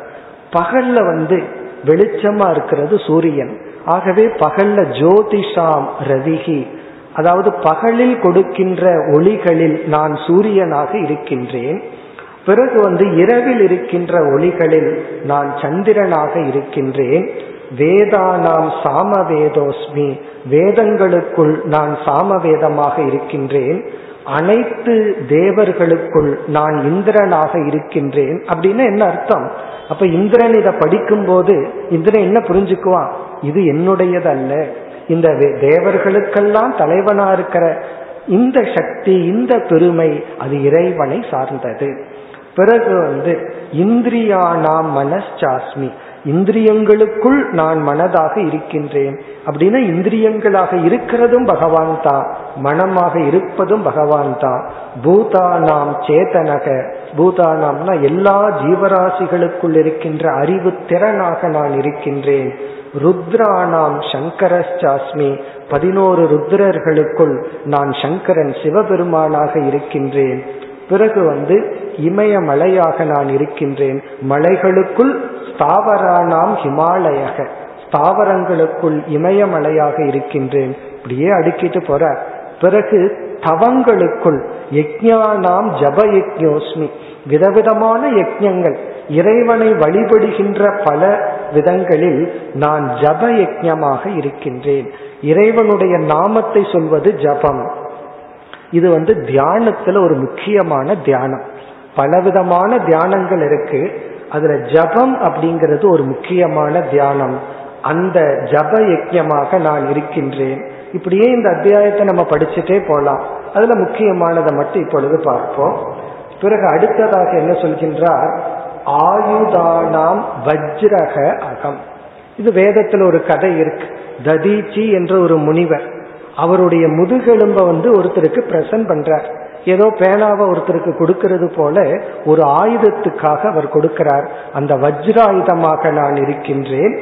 பகல்ல வந்து வெளிச்சமா இருக்கிறது சூரியன். ஆகவே பகல்ல ஜோதிஷாம் ரவிகி அதாவது பகலில் கொடுக்கின்ற ஒளிகளில் நான் சூரியனாக இருக்கின்றேன். பிறகு வந்து இரவில் இருக்கின்ற ஒளிகளில் நான் சந்திரனாக இருக்கின்றேன். வேதானாம் சாமவேதோஸ்மி. வேதங்களுக்குள் நான் சாமவேதமாக இருக்கின்றேன். அனைத்து தேவர்களுக்குள் நான் இந்திரனாக இருக்கின்றேன் அப்படின்னு என்ன அர்த்தம்? அப்ப இந்திரன் இதை படிக்கும் போது இந்திரன் என்ன புரிஞ்சுக்குவான்? இது என்னுடையதல்ல. இந்த தேவர்களுக்கெல்லாம் தலைவனா இருக்கிற இந்த சக்தி இந்த பெருமை அது இறைவனை சார்ந்தது. பிறகு வந்து இந்திரியானாம் மனசாஸ்மி இந்திரியங்களுக்குள் நான் மனதாக இருக்கின்றேன். அப்படின்னா இந்திரியங்களாக இருக்கிறதும் பகவான் தான் மனமாக இருப்பதும் பகவான் தான் பூதானாம் சேதனக பூதானாம்னா எல்லா ஜீவராசிகளுக்குள் இருக்கின்ற அறிவு திறனாக நான் இருக்கின்றேன். ருத்ரானாம் சங்கரஸ்டாஸ்மி பதினோரு ருத்ரர்களுக்குள் நான் சங்கரன் சிவபெருமானாக இருக்கின்றேன். பிறகு வந்து இமயமலையாக நான் இருக்கின்றேன். மலைகளுக்குள் ஸ்தாவரானாம் ஹிமாலயக. ஸ்தாவரங்களுக்குள் இமயமலையாக இருக்கின்றேன். இப்படியே அடுக்கிட்டு போற பிறகு தவங்களுக்குள் யஜ்ஞானாம் ஜப யஜ்யோஸ்மி விதவிதமான யக்ஞங்கள் இறைவனை வழிபடுகின்ற பல விதங்களில் நான் ஜப யக்ஞமாக இருக்கின்றேன். இறைவனுடைய நாமத்தை சொல்வது ஜபம். இது வந்து தியானத்துல ஒரு முக்கியமான தியானம். பலவிதமான தியானங்கள் இருக்கு. அதுல ஜபம் அப்படிங்கிறது ஒரு முக்கியமான தியானம். அந்த ஜப யக்கியமாக நான் இருக்கின்றேன். இப்படியே இந்த அத்தியாயத்தை நம்ம படிச்சுட்டே போலாம். அதுல முக்கியமானதை மட்டும் இப்பொழுது பார்ப்போம். பிறகு அடுத்ததாக என்ன சொல்கின்றார்? ஆயுதானாம் வஜ்ரக அகம். இது வேதத்தில் ஒரு கதை இருக்கு. ததீச்சி என்ற ஒரு முனிவர். அவருடைய முதுகெலும்ப வந்து ஒருத்தருக்கு பிரசன்ட் பண்றார். ஏதோ பேனாவை ஒருத்தருக்கு கொடுக்கிறது போல ஒரு ஆயுதத்துக்காக அவர் கொடுக்கிறார். அந்த வஜ்ராயுதமாக நான் இருக்கின்றேன்.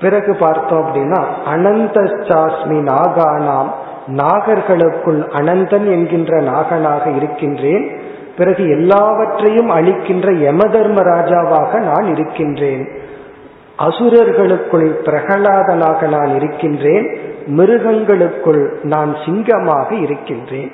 பிறகு பார்த்தோம் அப்படின்னா அனந்த சாஸ்மி நாகானாம் நாகர்களுக்குள் அனந்தன் என்கின்ற நாகனாக இருக்கின்றேன். பிறகு எல்லாவற்றையும் அழிக்கின்ற யமதர்ம ராஜாவாக நான் இருக்கின்றேன். அசுரர்களுக்குள் பிரகலாதனாக நான் இருக்கின்றேன். மிருகங்களுக்குள் நான் சிங்கமாக இருக்கின்றேன்.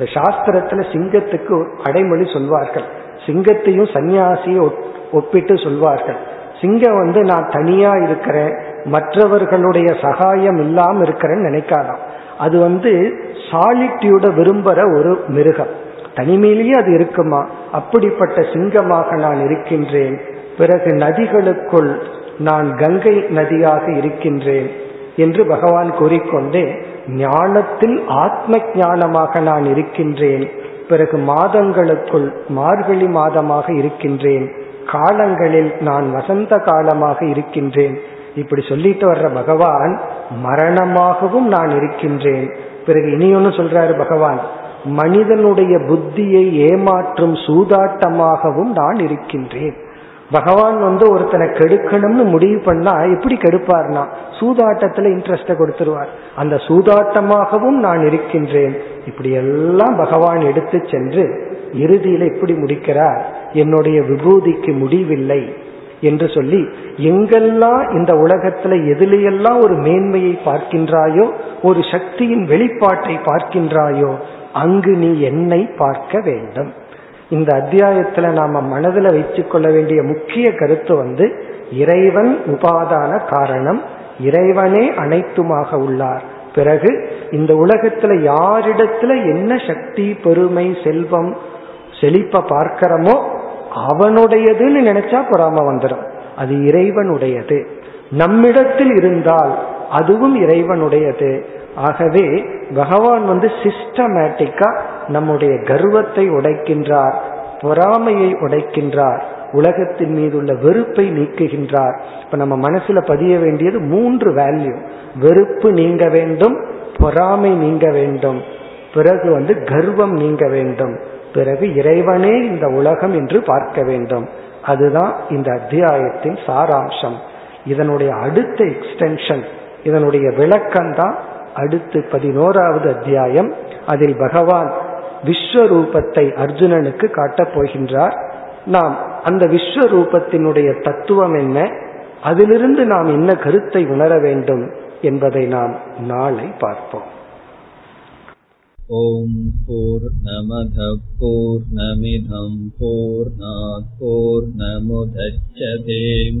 இந்த சாஸ்திரத்துல சிங்கத்துக்கு அடைமொழி சொல்வார்கள். சிங்கத்தையும் சன்னியாசியை ஒப்பிட்டு சொல்வார்கள். சிங்கம் வந்து நான் தனியா இருக்கிறேன் மற்றவர்களுடைய சகாயம் இல்லாம இருக்கிறேன்னு நினைக்காதான் அது வந்து சாலிட்யூட விரும்புற ஒரு மிருகம். தனிமையிலேயே அது இருக்குமா? அப்படிப்பட்ட சிங்கமாக நான் இருக்கின்றேன். பிறகு நதிகளுக்குள் நான் கங்கை நதியாக இருக்கின்றேன் என்று பகவான் கூறிக்கொண்டே ஞானத்தில் ஆத்ம ஞானமாக நான் இருக்கின்றேன். பிறகு மாதங்களுக்குள் மார்கழி மாதமாக இருக்கின்றேன். காலங்களில் நான் வசந்த காலமாக இருக்கின்றேன். இப்படி சொல்லிட்டு வர்ற பகவான் மரணமாகவும் நான் இருக்கின்றேன். பிறகு இனியொன்னு சொல்றாரு பகவான் மனிதனுடைய புத்தியை ஏமாற்றும் சூதாட்டமாகவும் நான் இருக்கின்றேன். பகவான் வந்து ஒருத்தனை கெடுக்கணும்னு முடிவு பண்ணா எப்படி கெடுப்பார்னா? சூதாட்டத்துல இன்ட்ரெஸ்ட கொடுத்துருவார். அந்த சூதாட்டமாகவும் நான் இருக்கின்றேன். இப்படி எல்லாம் பகவான் எடுத்து சென்று இறுதியில எப்படி முடிக்கிறார். என்னுடைய விபூதிக்கு முடிவில்லை என்று சொல்லி எங்கெல்லாம் இந்த உலகத்துல எதிலையெல்லாம் ஒரு மேன்மையை பார்க்கின்றாயோ ஒரு சக்தியின் வெளிப்பாட்டை பார்க்கின்றாயோ அங்கு நீ என்னை பார்க்க வேண்டும். இந்த அத்தியாயத்துல நாம மனதில் கொள்ள வேண்டிய முக்கிய கருத்து வந்து இறைவன் உபாதான காரணம். இறைவனே அனைத்துமாக உள்ளார். பிறகு இந்த உலகத்துல யாரிடத்துல என்ன சக்தி பெருமை செல்வம் செழிப்ப பார்க்கிறோமோ அவனுடையதுன்னு நினைச்சா பொறாம வந்துடும் அது இறைவனுடையது. நம்மிடத்தில் இருந்தால் அதுவும் இறைவனுடையது. ஆகவே பகவான் வந்து சிஸ்டமேட்டிக்கா நம்முடைய கர்வத்தை உடைக்கின்றார் பொறாமையை உடைக்கின்றார் உலகத்தின் மீது உள்ள வெறுப்பை நீக்குகின்றார். இப்ப நம்ம மனசுல பதிய வேண்டியது மூன்று வேல்யூ வெறுப்பு நீங்க வேண்டும் பொறாமை நீங்க வேண்டும். பிறகு வந்து கர்வம் நீங்க வேண்டும். பிறகு இறைவனே இந்த உலகம் என்று பார்க்க வேண்டும். அதுதான் இந்த அத்தியாயத்தின் சாராம்சம். இதனுடைய அடுத்த எக்ஸ்டென்ஷன் இதனுடைய விளக்கம் தான் அடுத்து பதினோராவது அத்தியாயம். அதில் பகவான் விஸ்வரூபத்தை அர்ஜுனனுக்கு காட்டப் போகின்றார். நாம் அந்த விஸ்வரூபத்தினுடைய தத்துவம் என்ன? அதிலிருந்து நாம் என்ன கருத்தை உணர வேண்டும் என்பதை நாம் நாளை பார்ப்போம். ஓம் போர் நமத போர் நமிதம் போர் நமுதச்சதேம்